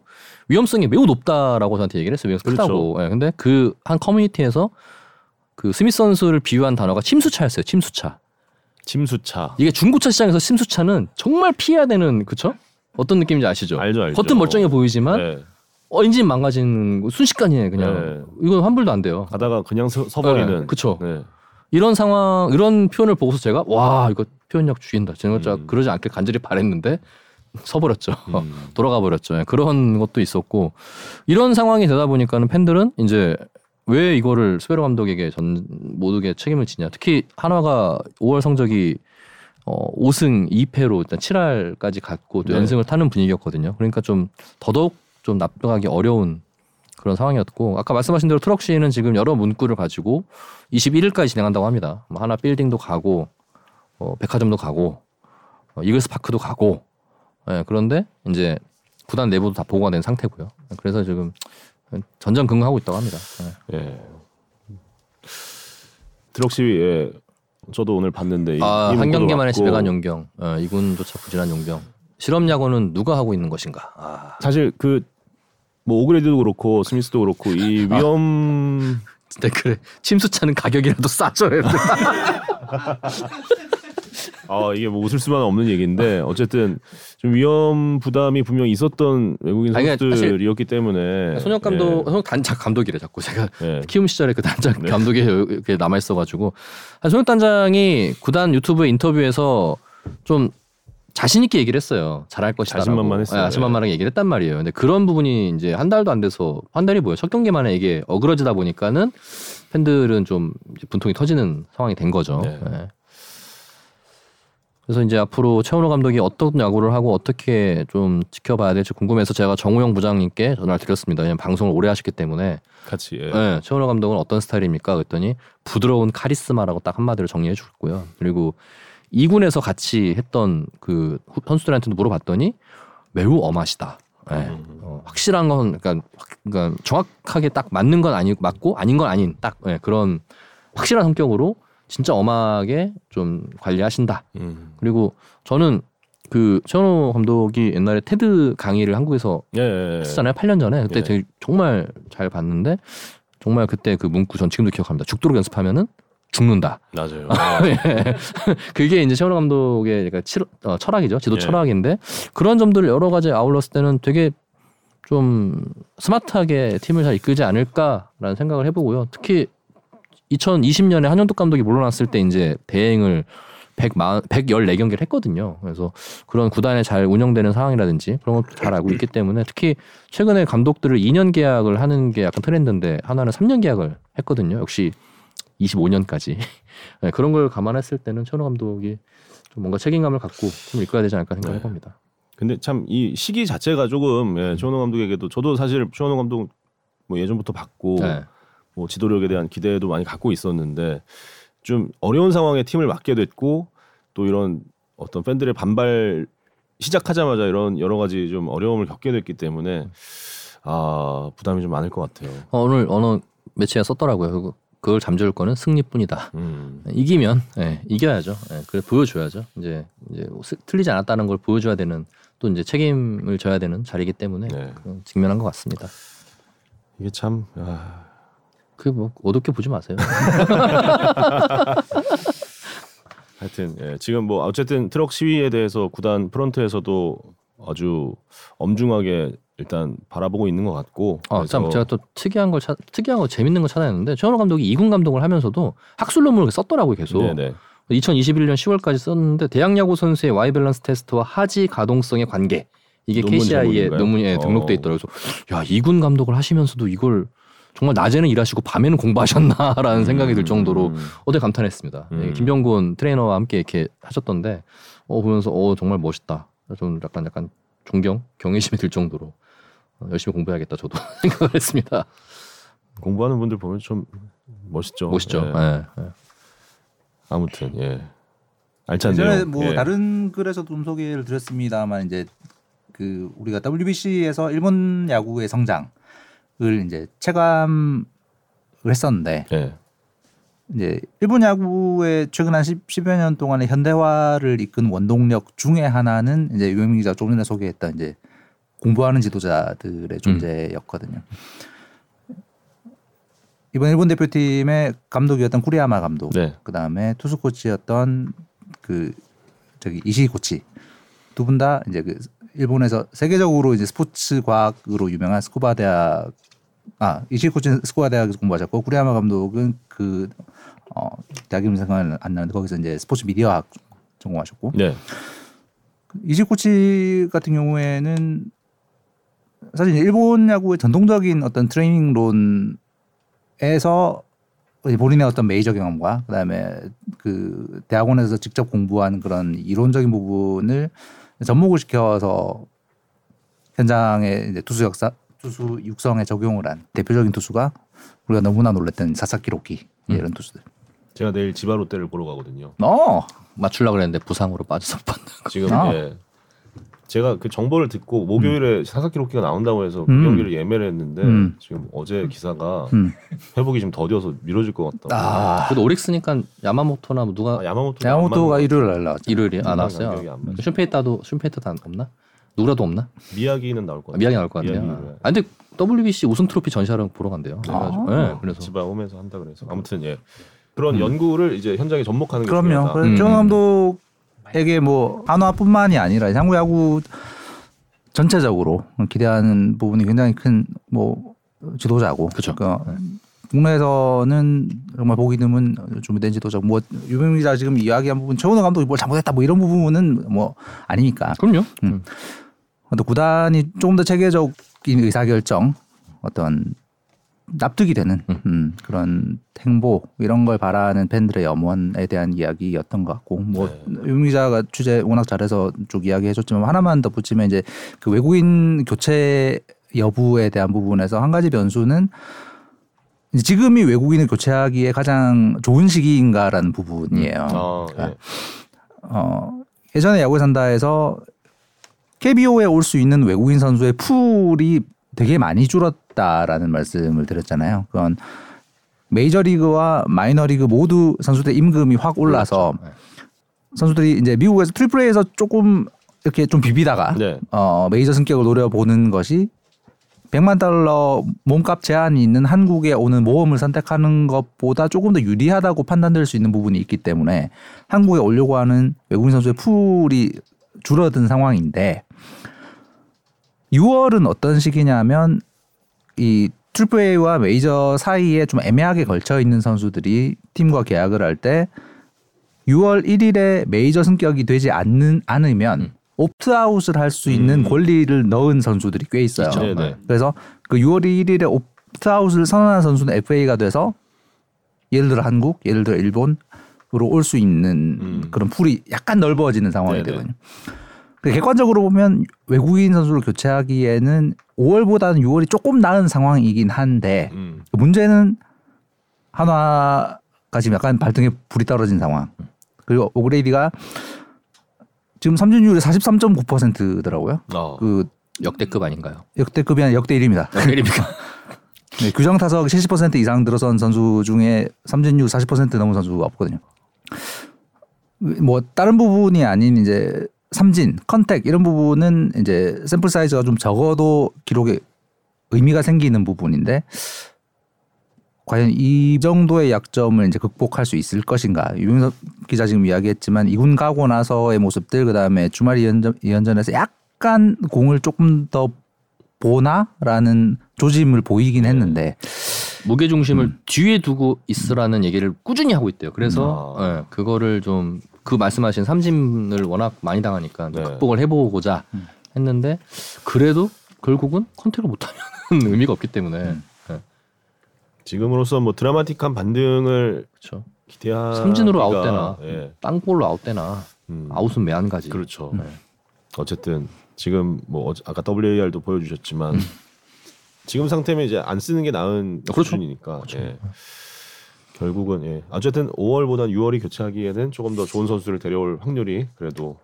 위험성이 매우 높다라고 저한테 얘기를 했어요. 위험성 그렇죠. 크다고. 예, 근데 그 한 커뮤니티에서 그 스미스 선수를 비유한 단어가 침수차였어요. 침수차. 침수차. 이게 중고차 시장에서 침수차는 정말 피해야 되는 그쵸? 어떤 느낌인지 아시죠? 알죠, 알죠. 겉은 멀쩡해 보이지만 예. 어, 망가지는 거 순식간이에요. 그냥 이건 환불도 안 돼요. 가다가 그냥 서, 서버리는. 네, 그쵸. 네. 이런 상황 이런 표현을 보고서 제가 와 이거 표현력 죽인다. 제가 진짜 음. 그러지 않길 간절히 바랬는데 서버렸죠. 음. 돌아가 버렸죠. 예, 그런 것도 있었고 이런 상황이 되다 보니까는 팬들은 이제 왜 이거를 스베로 감독에게 전 모두게 책임을 지냐. 특히 한화가 5월 성적이 어 5승 2패로 일단 7할까지 갔고 또 네. 연승을 타는 분위기였거든요. 그러니까 좀 더더욱 좀 납득하기 어려운 그런 상황이었고 아까 말씀하신 대로 트럭 시는 지금 여러 문구를 가지고 21일까지 진행한다고 합니다. 뭐 하나 빌딩도 가고 어, 백화점도 가고 어, 이글스 파크도 가고 예, 그런데 이제 구단 내부도 다 보고가 된 상태고요. 그래서 지금 전전긍긍하고 있다고 합니다. 예. 예. 드럭시에 저도 오늘 봤는데 이- 아, 이한 문구도 경기 만에 맞고 집에 간 용경, 어, 이군조차 부진한 용경. 실험 야구는 누가 하고 있는 것인가? 아, 사실 그 뭐 오그레드도 그렇고 스미스도 그렇고 이 위험 댓글에 침수차는 가격이라도 싸줘야 돼. 아 이게 뭐 웃을 수만은 없는 얘기인데 어쨌든 좀 위험 부담이 분명히 있었던 외국인 아니, 그러니까 선수들이었기 때문에 손혁 감독, 손혁 단장 감독이래 자꾸 제가 예, 예. 키움 시절에 그 단장 네. 감독이 이렇게 남아 있어가지고 손혁 단장이 구단 유튜브 인터뷰에서 좀 자신 있게 얘기를 했어요. 잘할 것이다. 자신만만 했어요. 자신만만하게 얘기를 했단 말이에요. 근데 그런 부분이 이제 한 달도 안 돼서 한 달이 뭐예요? 첫 경기 만에 이게 어그러지다 보니까는 팬들은 좀 이제 분통이 터지는 상황이 된 거죠. 네. 예. 그래서 이제 앞으로 최원호 감독이 어떤 야구를 하고 어떻게 좀 지켜봐야 될지 궁금해서 제가 정우영 부장님께 전화를 드렸습니다. 왜냐면 방송을 오래 하셨기 때문에 같이 예. 네, 최원호 감독은 어떤 스타일입니까? 그랬더니 부드러운 카리스마라고 딱 한마디로 정리해 줬고요. 그리고 2군에서 같이 했던 그 후- 선수들한테도 물어봤더니 매우 엄하시다. 네. 음. 어, 확실한 건 그러니까, 확- 그러니까 정확하게 딱 맞는 건 아니 맞고 아닌 건 아닌 딱 네, 그런 확실한 성격으로 진짜 엄하게 좀 관리하신다. 음. 그리고 저는 그 최원호 감독이 옛날에 테드 강의를 한국에서 예, 예, 예. 했잖아요. 8년 전에 그때 예. 되게 정말 잘 봤는데 정말 그때 그 문구 전 지금도 기억합니다. 죽도록 연습하면은 죽는다. 맞아요. 예. 그게 이제 최원호 감독의 그러니까 칠- 어, 철학이죠. 지도 예. 철학인데 그런 점들을 여러 가지 아울렀을 때는 되게 좀 스마트하게 팀을 잘 이끌지 않을까라는 생각을 해보고요. 특히 2020년에 한현덕 감독이 물러났을 때 이제 대행을 100, 114경기를 했거든요. 그래서 그런 구단에 잘 운영되는 상황이라든지 그런 것도 잘 알고 있기 때문에 특히 최근에 감독들을 2년 계약을 하는 게 약간 트렌드인데 하나는 3년 계약을 했거든요. 역시 25년까지 네, 그런 걸 감안했을 때는 최원호 감독이 좀 뭔가 책임감을 갖고 좀 이끌어야 되지 않을까 생각해 네. 봅니다. 근데 참 이 시기 자체가 조금 예, 최원호 감독에게도 저도 사실 최원호 감독 뭐 예전부터 봤고 네. 뭐 지도력에 대한 기대도 많이 갖고 있었는데 좀 어려운 상황에 팀을 맡게 됐고 또 이런 어떤 팬들의 반발 시작하자마자 이런 여러 가지 좀 어려움을 겪게 됐기 때문에 아 부담이 좀 많을 것 같아요. 어, 오늘 어느 매체에 썼더라고요. 그걸 잠재울 거는 승리뿐이다. 음. 이기면 예, 이겨야죠. 예, 그래 보여줘야죠. 이제 이제 스- 틀리지 않았다는 걸 보여줘야 되는 또 이제 책임을 져야 되는 자리이기 때문에 네. 직면한 것 같습니다. 이게 참 아, 그뭐 어둡게 보지 마세요. 하여튼 예, 지금 뭐 어쨌든 트럭 시위에 대해서 구단 프런트에서도 아주 엄중하게 일단 바라보고 있는 것 같고 어, 그래서 참 제가 또 특이한 걸 찾, 특이한 거 재밌는 걸 찾아냈는데 최원호 감독이 이군 감독을 하면서도 학술 논문을 썼더라고요 계속. 네네 2021년 10월까지 썼는데 대학 야구 선수의 Y 밸런스 테스트와 하지 가동성의 관계 이게 제목인가요? 논문에 어. 등록돼 있더라고요. 그래서 야 이군 감독을 하시면서도 이걸 정말 낮에는 일하시고 밤에는 공부하셨나라는 생각이 들 정도로 음. 어제 감탄했습니다. 음. 예, 김병곤 트레이너와 함께 이렇게 하셨던데 어 보면서 어 정말 멋있다. 좀 약간 약간 존경, 경외심이 들 정도로 어, 열심히 공부해야겠다 저도 생각을 했습니다. 공부하는 분들 보면 좀 멋있죠. 멋있죠. 예. 예, 예. 아무튼 예. 알찬 예전에. 뭐 예. 다른 글에서도 좀 소개를 드렸습니다만 이제 그 우리가 WBC에서 일본 야구의 성장을 이제 체감을 했었는데 예. 이제 일본 야구의 최근 한 10, 10 여 년 동안의 현대화를 이끈 원동력 중에 하나는 이제 유영민 기자 좀 전에 소개했던 이제 공부하는 지도자들의 존재였거든요. 이번 일본 대표팀의 감독이었던 쿠리야마 감독, 네. 그 다음에 투수 코치였던 그 저기 이시 코치 두 분 다 이제 그 일본에서 세계적으로 이제 스포츠 과학으로 유명한 스쿠바 대학 아 이시 코치는 스쿠바 대학에서 공부하셨고 구리야마 감독은 그 어, 대학 이름 생각은 안 나는데 거기서 이제 스포츠 미디어학 전공하셨고 네. 이시 코치 같은 경우에는 사실 일본 야구의 전통적인 어떤 트레이닝론에서 본인의 어떤 메이저 경험과 그다음에 그 대학원에서 직접 공부한 그런 이론적인 부분을 접목을 시켜서 현장에 이제 투수 역사 투수 육성에 적용을 한 대표적인 투수가 우리가 너무나 놀랬던 사사키 로키 이런 투수들. 제가 내일 지바 롯데를 보러 가거든요. 어 맞추려고 그랬는데 부상으로 빠져서 못 봤나. 지금 아. 예. 제 가 그 정보를 듣고 목요일에 사사키 로키가 나온다고 해서 그 음. 경기를 예매를 했는데 음. 지금 어제 기사가 음. 회복이 좀 더뎌서 미뤄질 것 같다고. 아, 그래도 오릭스니까 야마모토나 뭐 누가 아, 야마모토 야마모토가 일요일 날 나왔죠. 일요일에 아 나왔어요. 안 맞죠. 슈페이타도 슈페이타도 안- 없나? 누구라도 없나? 미야기는 나올 것 아, 같아요. 미야기 나올 것 같아요. 미야기. 아 근데 WBC 우승 트로피 전시하러 보러 간대요. 그래가지고 아. 네, 그래서 지바 홈에서 한다 그래서 아무튼 예 그런 연구를 이제 현장에 접목하는 게 그럼요. 중요하다. 그래서 음. 정 감독 에게 뭐 한화뿐만이 아니라 향후 야구 전체적으로 기대하는 부분이 굉장히 큰 뭐 지도자고. 그쵸. 그러니까 국내에서는 정말 보기 드문 준비된 지도자. 뭐 유명 기자 지금 이야기한 부분 최원호 감독이 뭘 잘못했다 뭐 이런 부분은 뭐 아니니까. 그럼요. 음. 또 구단이 조금 더 체계적인 의사결정 어떤 납득이 되는 음, 그런 행보 이런 걸 바라는 팬들의 염원에 대한 이야기였던 것 같고 뭐 네. 기자가 취재 워낙 잘해서 쭉 이야기해줬지만 하나만 더 붙이면 이제 그 외국인 교체 여부에 대한 부분에서 한 가지 변수는 지금이 외국인을 교체하기에 가장 좋은 시기인가라는 부분이에요. 아, 예. 어, 예전에 야구에 산다에서 KBO에 올 수 있는 외국인 선수의 pool이 되게 많이 줄었다라는 말씀을 드렸잖아요. 그건 메이저리그와 마이너리그 모두 선수들 임금이 확 올라서 그렇죠. 선수들이 이제 미국에서 Triple A에서 조금 이렇게 좀 비비다가 네. 어, 메이저 승격을 노려보는 것이 100만 달러 몸값 제한이 있는 한국에 오는 모험을 선택하는 것보다 조금 더 유리하다고 판단될 수 있는 부분이 있기 때문에 한국에 오려고 하는 외국인 선수의 pool이 줄어든 상황인데 6월은 어떤 시기냐면 이 Triple A와 메이저 사이에 좀 애매하게 걸쳐 있는 선수들이 팀과 계약을 할 때 6월 1일에 메이저 승격이 되지 않는 않으면 opt-out을 할 수 있는 음. 권리를 넣은 선수들이 꽤 있어요. 네, 네. 네. 그래서 그 6월 1일에 opt-out을 선언한 선수는 FA가 돼서 예를 들어 한국, 예를 들어 일본으로 올 수 있는 음. 그런 풀이 약간 넓어지는 상황이 네네. 되거든요. 그 객관적으로 보면 외국인 선수를 교체하기에는 5월보다는 6월이 조금 나은 상황이긴 한데 음. 문제는 한화가 지금 약간 발등에 불이 떨어진 상황. 그리고 오그레이디가 지금 삼진율이 43.9%더라고요. 아. 그 역대급 아닌가요? 역대급이 아니라 역대 1위입니다. 때립니까? 네, 규정 타석 70% 이상 들어선 선수 중에 삼진율 40% 넘은 선수가 없거든요. 뭐 다른 부분이 아닌 이제 삼진, 컨택 이런 부분은 이제 샘플 사이즈가 좀 적어도 기록에 의미가 생기는 부분인데 과연 이 정도의 약점을 이제 극복할 수 있을 것인가? 유명석 기자 지금 이야기했지만 이군 가고 나서의 모습들 그다음에 주말 이연전, 이연전에서 약간 공을 조금 더 보나라는 조짐을 보이긴 했는데 무게 중심을 음. 뒤에 두고 있으라는 얘기를 꾸준히 하고 있대요. 그래서 아. 예, 그거를 좀 그 말씀하신 삼진을 워낙 많이 당하니까 좀 네. 극복을 해보고자 음. 했는데 그래도 결국은 컨택을 못하면 의미가 없기 때문에 음. 예, 지금으로서 뭐 드라마틱한 반등을 그렇죠. 기대하 삼진으로 아웃되나 예. 땅볼로 아웃되나 음. 아웃은 매한 가지. 그렇죠. 네. 어쨌든 지금 뭐 어제- 아까 WAR도 보여주셨지만 지금 상태면 이제 안 쓰는 게 나은 그렇죠. 수준이니까 예. 결국은 예. 어쨌든 5월보다 6월이 교체하기에는 조금 더 좋은 선수를 데려올 확률이 그래도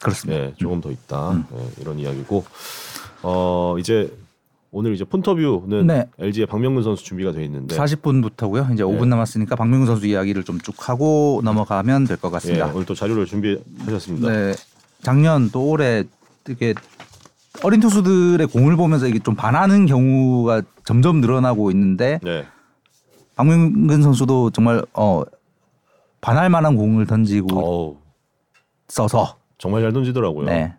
그렇습니다. 예, 조금 더 있다 음. 예, 이런 이야기고 어 이제 오늘 이제 폰터뷰는 네. LG의 박명근 선수 준비가 돼 있는데 40분부터고요. 이제 5분 남았으니까 박명훈 선수 이야기를 좀 쭉 하고 넘어가면 될것 예, 같습니다. 오늘 또 자료를 준비하셨습니다. 네, 작년 또 올해 이게 어린 투수들의 공을 보면서 이게 좀 반하는 경우가 점점 늘어나고 있는데 네. 박명근 선수도 정말 어 반할 만한 공을 던지고 어우, 써서 정말 잘 던지더라고요. 네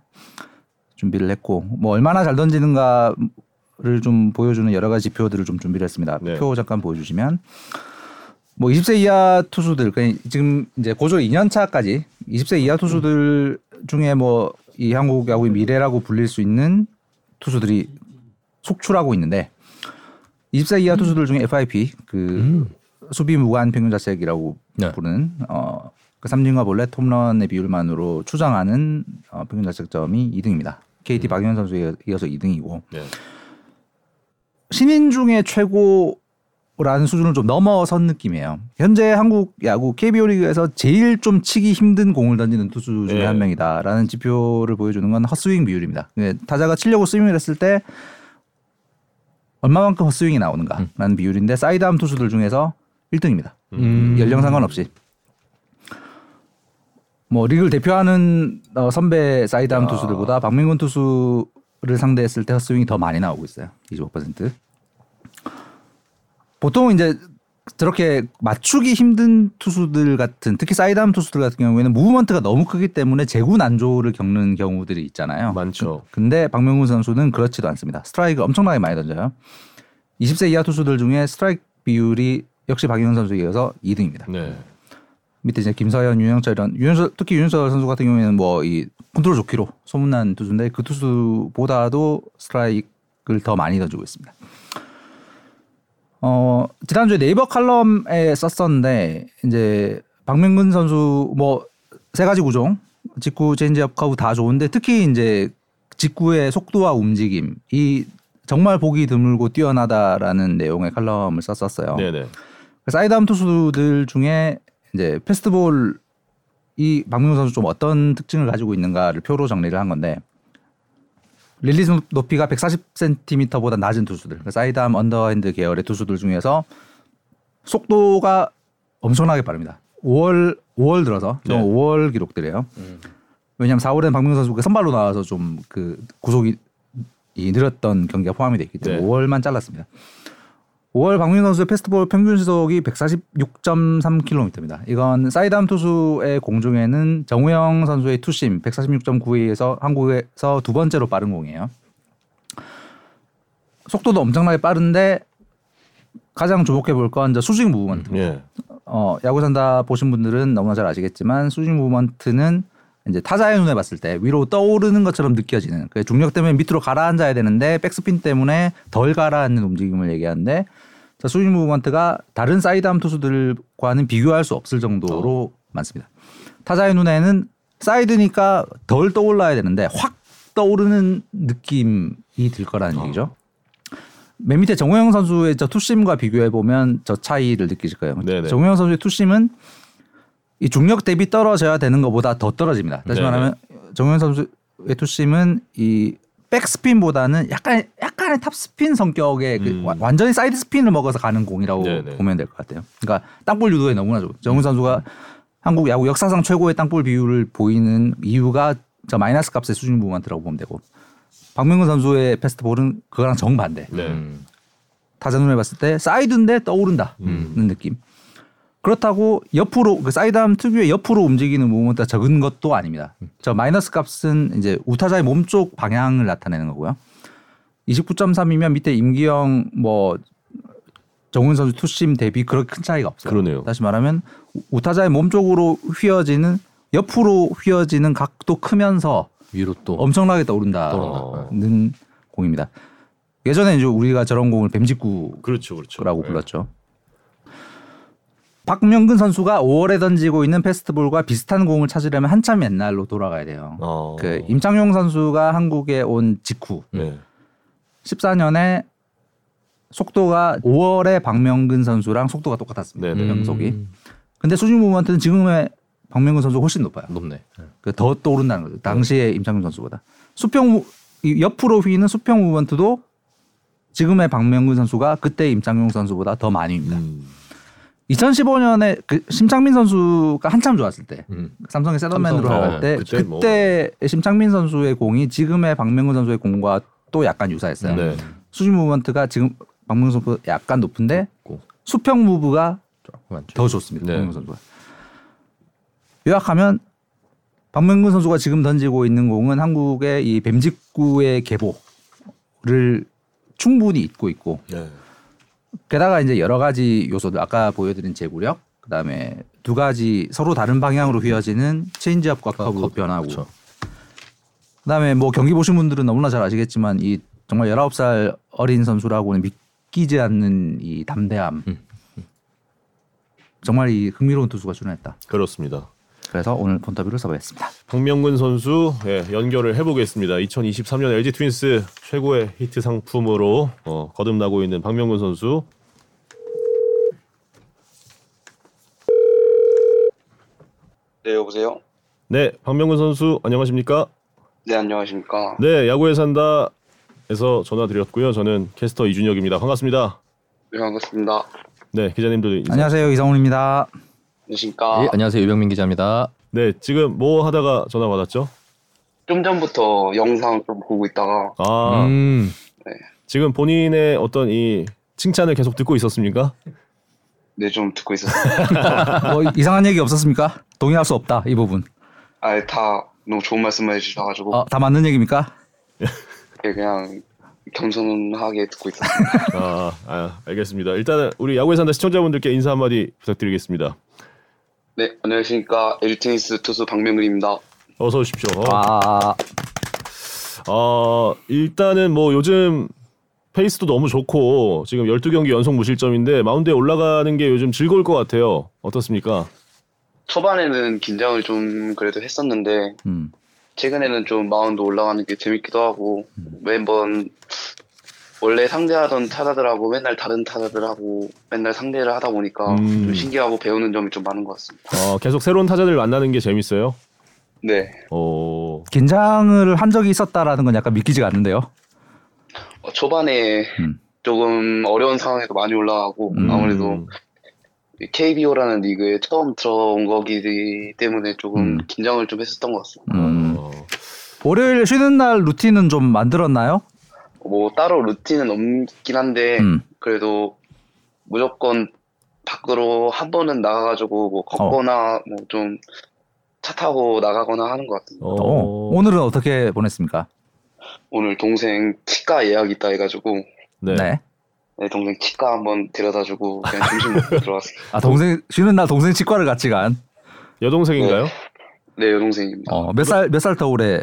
준비를 했고 뭐 얼마나 잘 던지는가를 좀 보여주는 여러 가지 지표들을 좀 준비를 했습니다. 네. 표 잠깐 보여주시면 뭐 20세 이하 투수들 그러니까 지금 이제 고졸 2년 차까지 20세 이하 투수들 중에 뭐 이 한국 야구의 미래라고 불릴 수 있는 투수들이 속출하고 있는데 20세 이하 투수들 중에 FIP 그 수비 무관 평균 자책이라고 네. 부르는 어, 그 삼진과 볼넷 홈런의 비율만으로 추정하는 어, 평균 자책점이 2등입니다. KT 박용현 선수에 이어서 2등이고 네. 신인 중에 최고 라는 수준을 좀 넘어선 느낌이에요. 현재 한국 야구 KBO 리그에서 제일 좀 치기 힘든 공을 던지는 투수 중에 네. 한 명이다라는 지표를 보여주는 건 헛스윙 비율입니다. 예, 타자가 치려고 스윙을 했을 때 얼마만큼 헛스윙이 나오는가라는 비율인데 sidearm 투수들 중에서 1등입니다. 음. 연령 상관없이. 뭐 리그를 대표하는 어, 선배 sidearm 투수들보다 박명근 투수를 상대했을 때 헛스윙이 더 많이 나오고 있어요. 25%. 보통 이제 저렇게 맞추기 힘든 투수들 같은 특히 sidearm 투수들 같은 경우에는 movement가 너무 크기 때문에 제구 난조를 겪는 경우들이 있잖아요. 많죠. 근데 박명근 선수는 그렇지도 않습니다. 스트라이크 엄청나게 많이 던져요. 20세 이하 투수들 중에 스트라이크 비율이 역시 박영현 선수에 이어서 2등입니다. 네. 밑에 이제 김서현, 윤영철 이런 윤영철 특히 윤영철 선수 같은 경우에는 뭐 이 컨트롤 좋기로 소문난 투수인데 그 투수보다도 스트라이크를 더 많이 던지고 있습니다. 어 지난주에 네이버 칼럼에 썼었는데 이제 박명근 선수 뭐 세 가지 구종 직구 체인지업 커브 다 좋은데 특히 이제 직구의 속도와 움직임이 정말 보기 드물고 뛰어나다라는 내용의 칼럼을 썼었어요. 네네. sidearm 투수들 중에 이제 패스트볼 이 박명근 선수 좀 어떤 특징을 가지고 있는가를 표로 정리를 한 건데 release 높이가 140cm보다 낮은 투수들 그러니까 sidearm 언더핸드 계열의 투수들 중에서 속도가 엄청나게 빠릅니다. 5월 5월 들어서 좀 네. 5월 기록들이에요. 왜냐하면 4월에는 박명근 선수가 선발로 나와서 좀 그 구속이 이 느렸던 경기가 포함이 돼 있기 때문에 네. 5월만 잘랐습니다. 5월 박명근 선수의 패스트볼 평균 시속이 146.3km입니다. 이건 sidearm 투수의 공 중에는 정우영 선수의 투심 146.9에서 한국에서 두 번째로 빠른 공이에요. 속도도 엄청나게 빠른데 가장 주목해 볼 건 수직 movement. 예. 어, 야구 산다 보신 분들은 너무나 잘 아시겠지만 수직 movement는 이제 타자의 눈에 봤을 때 위로 떠오르는 것처럼 느껴지는 그 중력 때문에 밑으로 가라앉아야 되는데 백스핀 때문에 덜 가라앉는 움직임을 얘기하는데 자, 수직 movement가 다른 sidearm 투수들과는 비교할 수 없을 정도로 많습니다. 타자의 눈에는 사이드니까 덜 떠올라야 되는데 확 떠오르는 느낌이 들 거라는 얘기죠. 맨 밑에 정우영 선수의 저 투심과 비교해 보면 저 차이를 느끼실 거예요. 네네. 정우영 선수의 투심은 이 중력 대비 떨어져야 되는 것보다 더 떨어집니다. 다시 네네. 말하면 정우영 선수의 투심은 이 백스핀보다는 약간 약간의 탑스핀 성격의 그 음. 와- 완전히 사이드 스핀을 먹어서 가는 공이라고 네네. 보면 될 것 같아요. 그러니까 땅볼 유도에 너무나 좋고 정우영 선수가 한국 야구 역사상 최고의 땅볼 비율을 보이는 이유가 저 마이너스 값의 수직 무브먼트라고 보면 되고 박명근 선수의 패스트볼은 그거랑 정반대. 네. 음. 타자 눈에 봤을 때 사이드인데 떠오른다는 음. 느낌. 그렇다고 옆으로 그 사이드암 특유의 옆으로 움직이는 무브먼트가 적은 것도 아닙니다. 저 마이너스 값은 이제 우타자의 몸쪽 방향을 나타내는 거고요. 29.3이면 밑에 임기영 뭐 정우영 선수 투심 대비 그렇게 큰 차이가 없어요. 그러네요. 다시 말하면 우- 우타자의 몸쪽으로 휘어지는 옆으로 휘어지는 각도 크면서 위로 또 엄청나게 떠오른다는 떠오른다. 공입니다. 예전에 이제 우리가 저런 공을 뱀직구라고 그렇죠, 그렇죠. 불렀죠. 박명근 선수가 5월에 던지고 있는 패스트볼과 비슷한 공을 찾으려면 한참 옛날로 돌아가야 돼요. 어. 그 임창용 선수가 한국에 온 직후 네. 14년에 속도가 5월에 박명근 선수랑 속도가 똑같았습니다. 네네. 변속이. 음. 근데 수직 무브먼트는 지금의 박명근 선수가 훨씬 높아요. 높네. 그더 떠오른다는 거죠. 당시에 임창용 선수보다. 수평 옆으로 휘는 수평 무브먼트도 지금의 박명근 선수가 그때 임창용 선수보다 더 많이 휘니다. 음. 2015년에 그 심창민 선수가 한참 좋았을 때 음. 삼성의 세더맨으로 삼성, 나갈 때 그때 그때, 뭐. 심창민 선수의 공이 지금의 박명근 선수의 공과 또 약간 유사했어요. 네. 수직 무브먼트가 지금 박명근 선수보다 약간 높은데 높고. 수평 무브가 더 좋습니다. 네. 박명근 선수가. 요약하면 박명근 선수가 지금 던지고 있는 공은 한국의 이 뱀직구의 계보를 충분히 잇고 있고 네. 게다가 이제 여러 가지 요소들 아까 보여드린 제구력 그다음에 두 가지 서로 다른 방향으로 휘어지는 체인지업과 커브 변화구 그렇죠. 그다음에 뭐 경기 보신 분들은 너무나 잘 아시겠지만 이 정말 19살 어린 선수라고는 믿기지 않는 이 담대함 음. 정말 이 흥미로운 투수가 출연했다. 그렇습니다. 그래서 오늘 폰터뷰를 써보겠습니다. 박명근 선수 예, 연결을 해보겠습니다. 2023년 LG 트윈스 최고의 히트 상품으로 어, 거듭나고 있는 박명근 선수. 네 여보세요. 네 박명근 선수 안녕하십니까? 네 안녕하십니까. 네 야구에 산다. 에서 전화 드렸고요. 저는 캐스터 이준혁입니다. 반갑습니다. 네, 반갑습니다. 네, 기자님들 인사. 안녕하세요. 이성훈입니다. 안녕하십니까? 예, 안녕하세요 유병민 기자입니다. 네, 지금 뭐 하다가 전화 받았죠? 좀 전부터 영상 좀 보고 있다가 아, 음, 지금 본인의 어떤 이 칭찬을 계속 듣고 있었습니까? 네, 좀 듣고 있었어요. 뭐 이상한 얘기 없었습니까? 동의할 수 없다 이 부분. 아, 다 너무 좋은 말씀을 해주셔가지고 어, 다 맞는 얘기입니까? 네, 그냥 겸손하게 듣고 있었어요. 아, 아, 알겠습니다. 일단은 우리 야구에 산다 시청자분들께 인사 한마디 부탁드리겠습니다. 네, 안녕하십니까? LG 테니스 투수 박명근입니다. 어서 오십시오. 아, 어, 일단은 뭐 요즘 페이스도 너무 좋고 지금 12경기 연속 무실점인데 마운드에 올라가는 게 요즘 즐거울 것 같아요. 어떻습니까? 초반에는 긴장을 좀 그래도 했었는데 음. 최근에는 좀 마운드 올라가는 게 재밌기도 하고 매번 원래 상대하던 타자들하고 맨날 다른 타자들하고 맨날 상대를 하다 보니까 음. 좀 신기하고 배우는 점이 좀 많은 것 같습니다. 어, 계속 새로운 타자들 만나는 게 재밌어요. 네. 어, 긴장을 한 적이 있었다라는 건 약간 믿기지가 않는데요. 어, 초반에 음. 조금 어려운 상황에도 많이 올라가고 음. 아무래도 KBO라는 리그에 처음 들어온 거기 때문에 조금 음. 긴장을 좀 했었던 것 같습니다. 음. 어, 월요일 쉬는 날 루틴은 좀 만들었나요? 뭐 따로 루틴은 없긴 한데 음. 그래도 무조건 밖으로 한 번은 나가가지고 뭐 걷거나 뭐좀 차 타고 나가거나 하는 것 같습니다. 어, 어, 오늘은 어떻게 보냈습니까? 오늘 동생 치과 예약 있다 해가지고 네. 네. 네, 동생 치과 한번 데려다주고 그냥 점심 먹고 들어왔습니다. 아 동생 쉬는 날 동생 치과를 같이 간. 여동생인가요? 네 여동생입니다. 어, 몇살 몇 살더 올해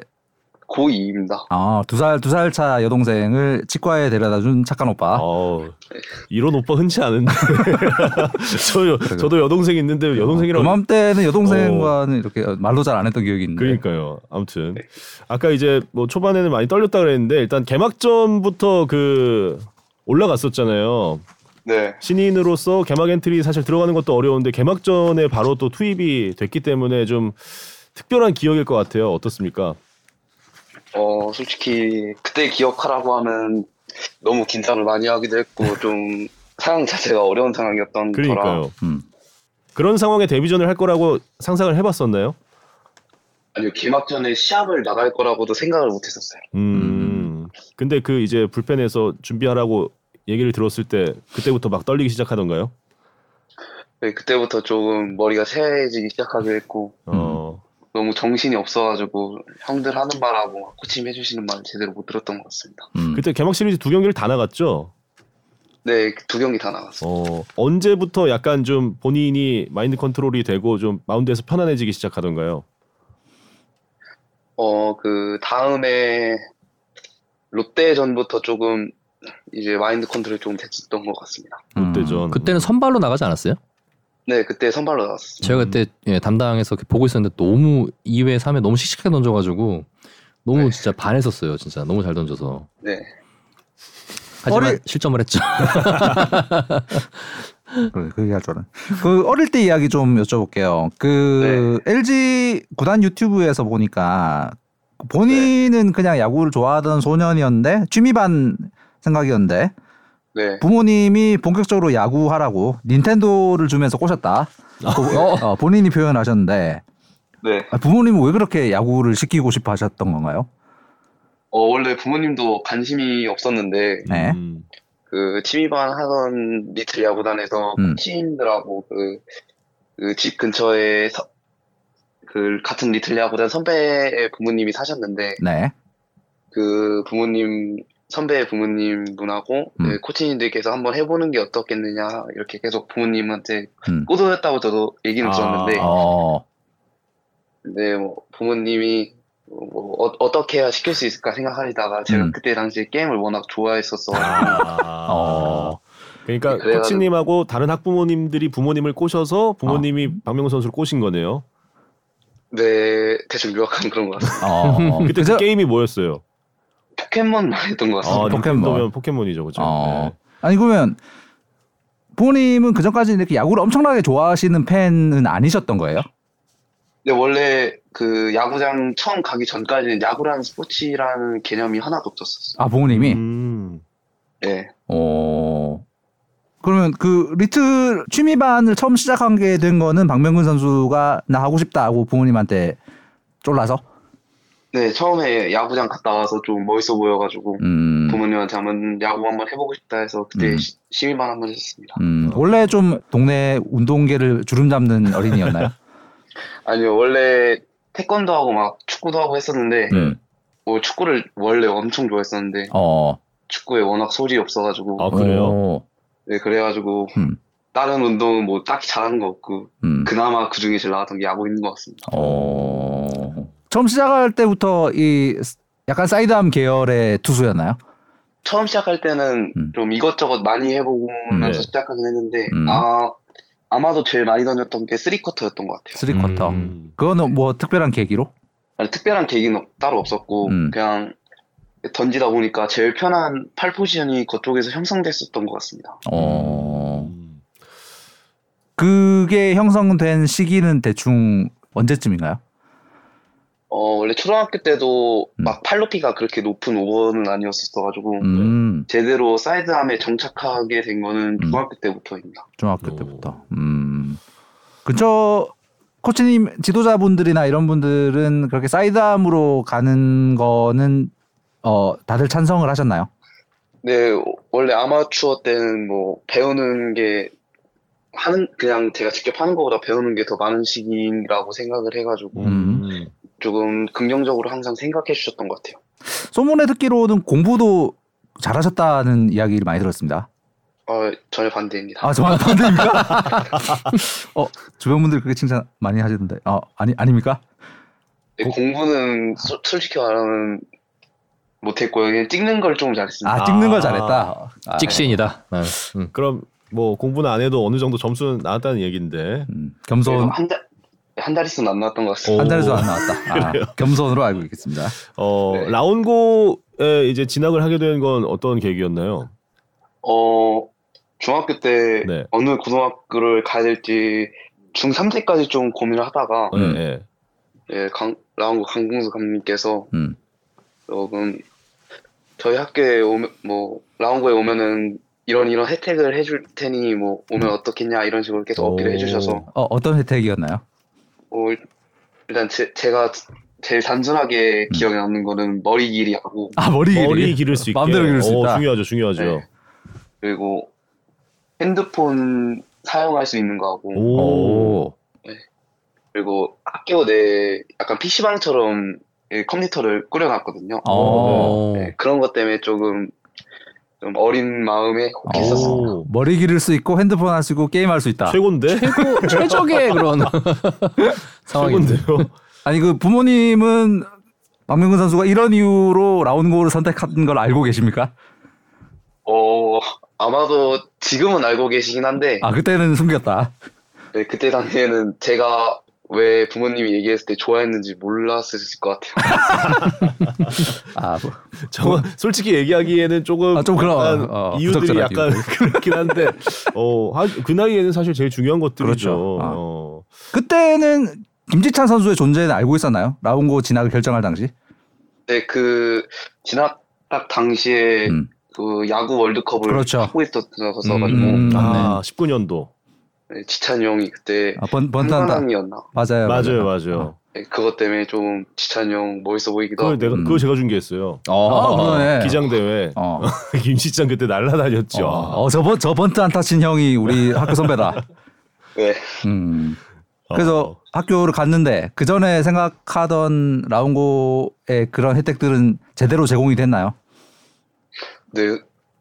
고2입니다. 아, 두 살 두 살 차 여동생을 치과에 데려다 준 착한 오빠. 어, 이런 오빠 흔치 않은데. 저, 저도 여동생 있는데 여동생이랑 그맘때는 여동생과는 이렇게 말도 잘안 했던 기억이 있는데. 그러니까요. 아무튼 아까 이제 뭐 초반에는 많이 떨렸다 그랬는데 일단 개막전부터 그 올라갔었잖아요. 네. 신인으로서 개막 엔트리 사실 들어가는 것도 어려운데 개막전에 바로 또 투입이 됐기 때문에 좀 특별한 기억일 것 같아요. 어떻습니까? 어 솔직히 그때 기억하라고 하면 너무 긴장을 많이 하기도 했고 좀 상황 자체가 어려운 상황이었던 거라 그러니까요. 음. 그런 상황에 데뷔전을 할 거라고 상상을 해봤었나요? 아니요 개막전에 시합을 나갈 거라고도 생각을 못했었어요. 음. 근데 그 이제 불펜에서 준비하라고 얘기를 들었을 때 그때부터 막 떨리기 시작하던가요? 네, 그때부터 조금 머리가 새해지기 시작하기도 했고 어. 너무 정신이 없어가지고 형들 하는 말하고 코치님 해주시는 말 제대로 못 들었던 것 같습니다. 음. 그때 개막 시리즈 두 경기를 다 나갔죠. 네, 두 경기 다 나갔어요. 어, 언제부터 약간 좀 본인이 마인드 컨트롤이 되고 좀 마운드에서 편안해지기 시작하던가요? 어, 그 다음에 롯데전부터 조금 이제 마인드 컨트롤이 조금 됐었던 것 같습니다. 롯데전. 음. 그때는 선발로 나가지 않았어요? 네, 그때 선발로 나왔어요. 제가 그때 예, 담당해서 보고 있었는데 너무 2회 3회 너무 씩씩하게 던져가지고 너무 네. 진짜 반했었어요. 진짜 너무 잘 던져서. 네. 하지만 어리- 실점을 했죠. 그래, 그 얘기할 줄은. 그 어릴 때 이야기 좀 여쭤볼게요. 그 LG 구단 유튜브에서 보니까 본인은 그냥 야구를 좋아하던 소년이었는데 취미반 생각이었는데 네. 부모님이 본격적으로 야구하라고 닌텐도를 주면서 꼬셨다. 그, 어, 본인이 표현하셨는데 네. 아, 부모님은 왜 그렇게 야구를 시키고 싶어 하셨던 건가요? 어, 원래 부모님도 관심이 없었는데 네. 음. 그 취미반 하던 리틀 야구단에서 음. 코치님들하고 그, 그집 근처에 서- 그 같은 리틀 야구단 선배의 부모님이 사셨는데 네. 그 부모님 선배의 부모님 분하고 음. 그 코치님들께서 한번 해보는 게 어떻겠느냐 이렇게 계속 부모님한테 음. 꼬드렸다고 저도 얘기는 아. 들었는데 어. 근데 뭐 부모님이 뭐 어, 떻게 해야 시킬 수 있을까 생각하시다가 제가 음. 그때 당시에 게임을 워낙 좋아했었어 아. 어. 그러니까 그래가지고- 코치님하고 다른 학부모님들이 부모님을 꼬셔서 부모님이 어. 박명호 선수를 꼬신 거네요. 네 대충 묘약한 그런 것 같습니다. 어. 그때 그 게임이 뭐였어요? 포켓몬만 했던 것 아, 같습니다. 포켓몬. 닌텐도면 포켓몬이죠, 그죠? 어. 네. 아니 그러면 부모님은 그 전까지 이렇게 야구를 엄청나게 좋아하시는 팬은 아니셨던 거예요? 근데 원래 그 야구장 처음 가기 전까지는 야구라는 스포츠라는 개념이 하나도 없었어요. 아 부모님이. 음. 네. 어. 그러면 그 리틀 취미반을 처음 시작하게 된 거는 박명근 선수가 나 하고 싶다고 부모님한테 쫄라서. 네, 처음에 야구장 갔다 와서 좀 멋있어 보여가지고 음. 부모님한테 한번 야구 한번 해보고 싶다 해서 그때 음. 시- 시민반 한번 했습니다. 음. 원래 좀 동네 운동계를 주름 잡는 어린이였나요? 아니요, 원래 태권도 하고 막 축구도 하고 했었는데 음. 뭐 축구를 원래 엄청 좋아했었는데 어. 축구에 워낙 소질이 없어가지고 아 그래요? 어. 네, 그래가지고 음. 다른 운동은 뭐 딱히 잘하는 거 없고 음. 그나마 그 중에 제일 나왔던 게 야구인 것 같습니다. 어. 처음 시작할 때부터 이 약간 사이드암 계열의 투수였나요? 처음 시작할 때는 음. 좀 이것저것 많이 해보고 음, 나서 네. 시작하긴 했는데 음. 아 아마도 제일 많이 던졌던 게 쓰리쿼터였던 것 같아요. 쓰리 쿼터. 음. 그거는 뭐 특별한 계기로? 아니, 특별한 계기는 따로 없었고 음. 그냥 던지다 보니까 제일 편한 팔 포지션이 그쪽에서 형성됐었던 것 같습니다. 어. 음. 그게 형성된 시기는 대충 언제쯤인가요? 어, 원래 초등학교 때도 음. 막팔 높이가 그렇게 높은 오버는 아니었었어가지고 음. 제대로 사이드암에 정착하게 된 거는 음. 중학교 때부터입니다. 중학교 오. 때부터. 음. 근처 코치님 지도자분들이나 이런 분들은 그렇게 사이드암으로 가는 거는 어 다들 찬성을 하셨나요? 네, 원래 아마추어 때는 뭐 배우는 게 하는 그냥 제가 직접 하는 것보다 배우는 게 더 많은 시기라고 생각을 해가지고 음. 조금 긍정적으로 항상 생각해 주셨던 것 같아요. 소문에 듣기로는 공부도 잘하셨다는 이야기를 많이 들었습니다. 어, 전혀 반대입니다. 아 정말 반대입니까? 어 주변 분들 그렇게 칭찬 많이 하시던데. 어 아니 아닙니까? 네, 공부는 소- 솔직히 말하면 못했고요. 그냥 찍는 걸 좀 잘했습니다. 아 찍는 걸 아. 잘했다. 아, 찍신이다. 네. 음. 그럼 뭐 공부는 안 해도 어느 정도 점수는 나왔다는 얘기인데. 음, 겸손 한 달, 한 자릿수는 안 나왔던 것 같습니다. 오. 한 자리도 안 나왔다. 아, 겸손으로 알고 있겠습니다. 어 네. 라운고에 이제 진학을 하게 된 건 어떤 계기였나요? 어, 중학교 때 네. 어느 고등학교를 가야 될지 중3 때까지 좀 고민을 하다가 음. 네, 네. 예, 강, 라운고 강공수 감독님께서 음. 조금 저희 학교에 오면 뭐 라운고에 오면은 이런 이런 혜택을 해줄 테니 뭐 오면 어떻겠냐 이런 식으로 계속 어필을 오. 해주셔서 어 어떤 혜택이었나요? 어, 일단 제, 제가 제일 단순하게 음. 기억에 남는 거는 머리 길이 하고 아 머리 길이. 머리 기를 수 있게. 마음대로 기를 수 어, 있다. 중요하죠, 중요하죠. 네. 그리고 핸드폰 사용할 수 있는 거 하고 오. 오. 그리고 학교 내 약간 PC방처럼 컴퓨터를 꾸려놨거든요. 어. 네, 그런 것 때문에 조금 좀 어린 마음에 혹했었습니다. 오. 머리 기를 수 있고 핸드폰 할 수 있고 게임 할 수 있다. 최고인데? 최고 최적의 그런 상황인데. 최고인데요? 아니 그 부모님은 박명근 선수가 이런 이유로 라운고를 선택한 걸 알고 계십니까? 어, 아마도 지금은 알고 계시긴 한데 아 그때는 숨겼다. 네, 그때 당시에는 제가 왜 부모님이 얘기했을 때 좋아했는지 몰랐을 것 같아요. 아 뭐, 저 솔직히 얘기하기에는 조금 아, 좀 그런, 어, 이유들이 약간 그렇긴 한데 어, 한- 그 나이에는 사실 제일 중요한 것들이죠. 그렇죠. 아. 어. 그때는 김지찬 선수의 존재는 알고 있었나요? 라운고 진학을 결정할 당시? 네, 그 진학 딱 당시에 음. 그 야구 월드컵을 그렇죠. 하고 있었어서 가지고 음. 아, 19년도. 네, 지찬이 형이 그때 아, 번 번트한다. 한강이었나? 맞아요. 맞아요, 맞아요. 네, 그것 때문에 좀 지찬이 형 멋있어 보이기도 하고 내가 음. 그거 제가 중계했어요. 아, 그러네. 기장 대회. 어. 김시장 그때 날라다녔죠. 어, 저, 번, 저 번트 안타 친 형이 우리 학교 선배다. 네, 음. 그래서 어. 학교를 갔는데 그 전에 생각하던 라운고의 그런 혜택들은 제대로 제공이 됐나요? 네,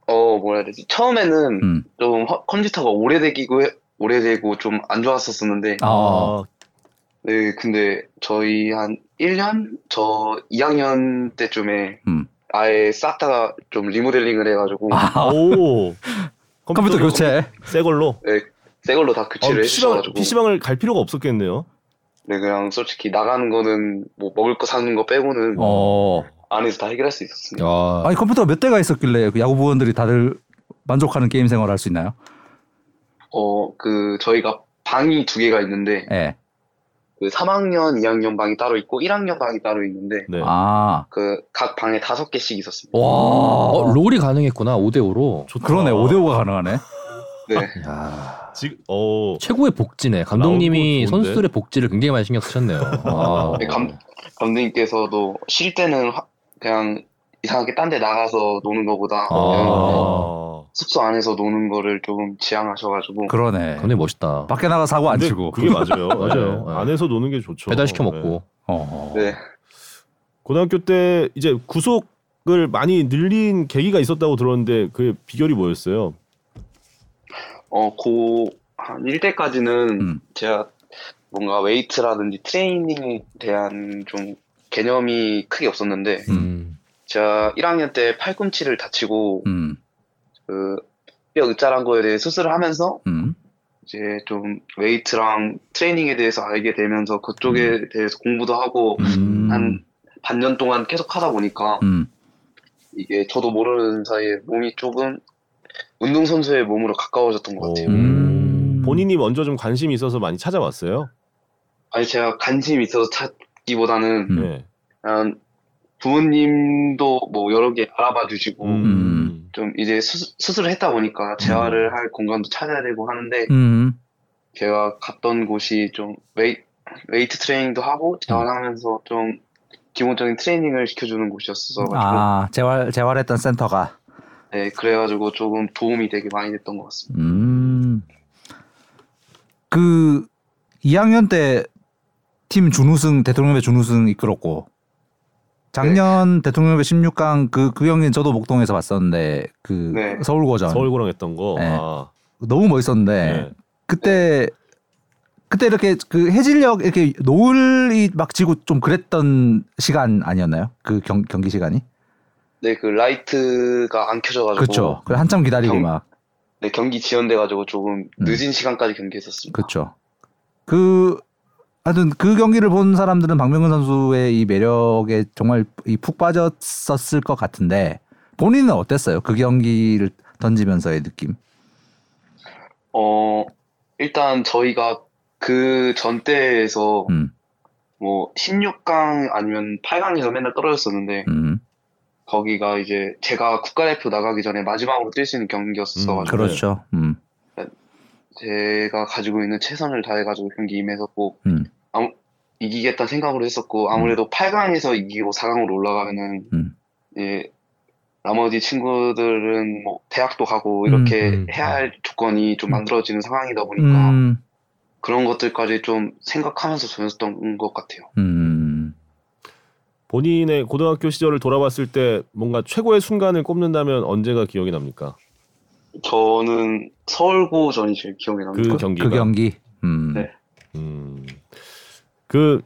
어 뭐라 해야 되지? 처음에는 음. 좀 허- 컴퓨터가 오래되기고 해- 오래되고 좀 안 좋았었었는데 아, 아, 네, 근데 저희 한 1년? 저 2학년 때쯤에 음. 아예 싹 다 좀 리모델링을 해가지고 아, 오. 컴퓨터 교체. 새 걸로. 네, 새 걸로 다 어, 교체를 PC방, 해주셔가지고 PC방을 갈 필요가 없었겠네요. 네, 그냥 솔직히 나가는 거는 뭐 먹을 거 사는 거 빼고는 어. 안에서 다 해결할 수 있었습니다. 야. 아니 컴퓨터 몇 대가 있었길래 그 야구 부원들이 다들 만족하는 게임 생활을 할 수 있나요? 어, 그 저희가 방이 두 개가 있는데 예. 그 3학년, 2학년 방이 따로 있고 1학년 방이 따로 있는데 네. 아 그 각 방에 다섯 개씩 있었습니다. 와 어, 롤이 가능했구나 5대 5로. 좋다. 그러네 5대 5가 가능하네. 네. 야 지금 어 최고의 복지네. 감독님이 나온 거 좋은데? 선수들의 복지를 굉장히 많이 신경 쓰셨네요. 아, 네, 감, 감독님께서도 쉴 때는 화- 그냥 이상하게 딴 데 나가서 노는 것보다 아. 그냥 아. 숙소 안에서 노는 거를 조금 지향하셔가지고 그러네. 감독님 멋있다. 밖에 나가 사고 안 근데 치고. 그게 맞아요. 맞아요. 네. 네. 안에서 노는 게 좋죠. 배달 시켜 네. 먹고. 어. 네. 고등학교 때 이제 구속을 많이 늘린 계기가 있었다고 들었는데 그 비결이 뭐였어요? 어, 고, 한 고1 때까지는 음. 제가 뭔가 웨이트라든지 트레이닝에 대한 좀 개념이 크게 없었는데, 음. 제가 1학년 때 팔꿈치를 다치고, 음. 그, 뼈 웃자란 거에 대해 수술을 하면서, 음. 이제 좀 웨이트랑 트레이닝에 대해서 알게 되면서 그쪽에 대해서 공부도 하고, 음. 한 반년 동안 계속 하다 보니까, 음. 이게 저도 모르는 사이에 몸이 조금 운동 선수의 몸으로 가까워졌던 것 같아요. 오. 음. 본인이 먼저 좀 관심이 있어서 많이 찾아왔어요. 아니, 제가 관심이 있어서 찾기보다는, 음. 네. 그냥 부모님도 뭐 여러 개 알아봐 주시고 음. 좀 이제 수, 수술을 했다 보니까 재활을 할 공간도 찾아야 되고 하는데 음. 제가 갔던 곳이 좀 웨이, 웨이트 트레이닝도 하고 재활하면서 좀 기본적인 트레이닝을 시켜주는 곳이었어 가지고 아 재활 재활했던 센터가. 네 그래가지고 조금 도움이 되게 많이 됐던 것 같습니다. 음. 그 2학년 때 팀 준우승 대통령배 준우승 이끌었고 작년 대통령배 16강 그 그 경기는 저도 목동에서 봤었는데 그 네. 서울고전 서울고랑 했던 거. 네. 아. 너무 멋있었는데 네. 그때 그때 이렇게 그 해질녘 이렇게 노을이 막 지고 좀 그랬던 시간 아니었나요? 그 경, 경기 시간이? 네 그 라이트가 안 켜져가지고 그렇죠. 그래 한참 기다리고 경- 막 네 경기 지연돼가지고 조금 음. 늦은 시간까지 경기했었습니다. 그렇죠. 그 하여튼 그 경기를 본 사람들은 박명근 선수의 이 매력에 정말 이 푹 빠졌었을 것 같은데 본인은 어땠어요? 그 경기를 던지면서의 느낌? 어, 일단 저희가 그 전대에서 음, 뭐 16강 아니면 8강에서 맨날 떨어졌었는데 음, 거기가 이제 제가 국가대표 나가기 전에 마지막으로 뛸 수 있는 경기였어가지고 음, 그렇죠. 음, 제가 가지고 있는 최선을 다해가지고 경기 임했었고 음. 아무, 이기겠다 생각으로 했었고 아무래도 8강에서 이기고 4강으로 올라가면은 음. 예, 나머지 친구들은 뭐 대학도 가고 이렇게 음, 음. 해야 할 조건이 좀 만들어지는 상황이다 보니까 음, 그런 것들까지 좀 생각하면서 전했던 것 같아요. 음. 본인의 고등학교 시절을 돌아봤을 때 뭔가 최고의 순간을 꼽는다면 언제가 기억이 납니까? 저는 서울고전이 제일 기억에 납니다. 그 경기가. 그 경기. 음. 네. 음. 그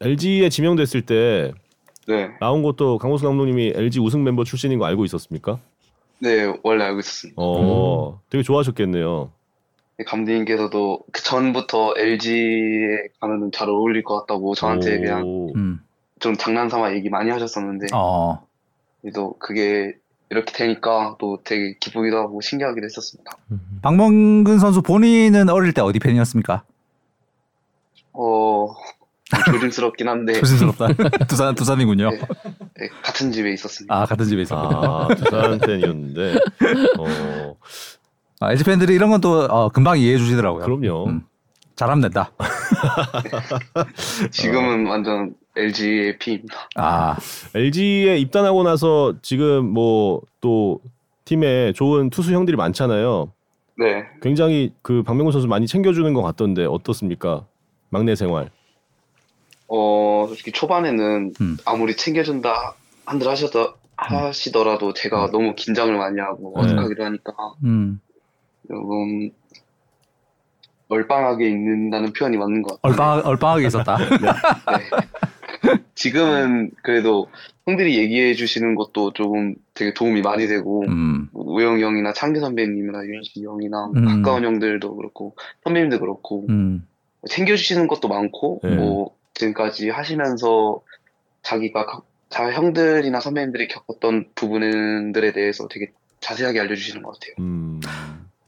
LG에 지명됐을 때 네, 나온 것도 강호수 감독님이 LG 우승 멤버 출신인 거 알고 있었습니까? 네 원래 알고 있었습니다. 어, 되게 좋아하셨겠네요. 감독님께서도 그 전부터 LG에 가면은 잘 어울릴 것 같다고 저한테 오. 그냥 음. 좀 장난삼아 얘기 많이 하셨었는데 어. 또 그게 이렇게 되니까 또 되게 기쁘기도 하고 신기하기도 했었습니다. 박명근 선수 본인은 어릴 때 어디 팬이었습니까? 어 조심스럽긴 한데 조심스럽다. 두산 두산이군요. 네. 네, 같은 집에 있었습니다. 아 같은 집에 있었군요. 아, 두산 팬이었는데. 어, 아, LG 팬들이 이런 건또 어, 금방 이해해 주시더라고요. 그럼요. 음. 잘하면 된다. 지금은 완전 LG의 P입니다. 아, LG에 입단하고 나서 지금 뭐 또 팀에 좋은 투수 형들이 많잖아요. 네, 굉장히 그 박명훈 선수 많이 챙겨주는 것 같던데 어떻습니까? 막내 생활. 어 솔직히 초반에는 음. 아무리 챙겨준다 한들 하시더 하시더라도 제가 너무 긴장을 많이 하고 네. 어색하기도 하니까 음. 조금 얼빵하게 있는다는 표현이 맞는 것 같아요. 얼빵 얼빵하게 있었다. 네. 지금은 그래도 형들이 얘기해 주시는 것도 조금 되게 도움이 많이 되고 음. 뭐 우영이 형이나 창기 선배님이나 윤식이 형이나 음. 가까운 형들도 그렇고 선배님도 그렇고 음. 챙겨주시는 것도 많고 네. 뭐 지금까지 하시면서 자기가 각- 자 형들이나 선배님들이 겪었던 부분들에 대해서 되게 자세하게 알려주시는 것 같아요.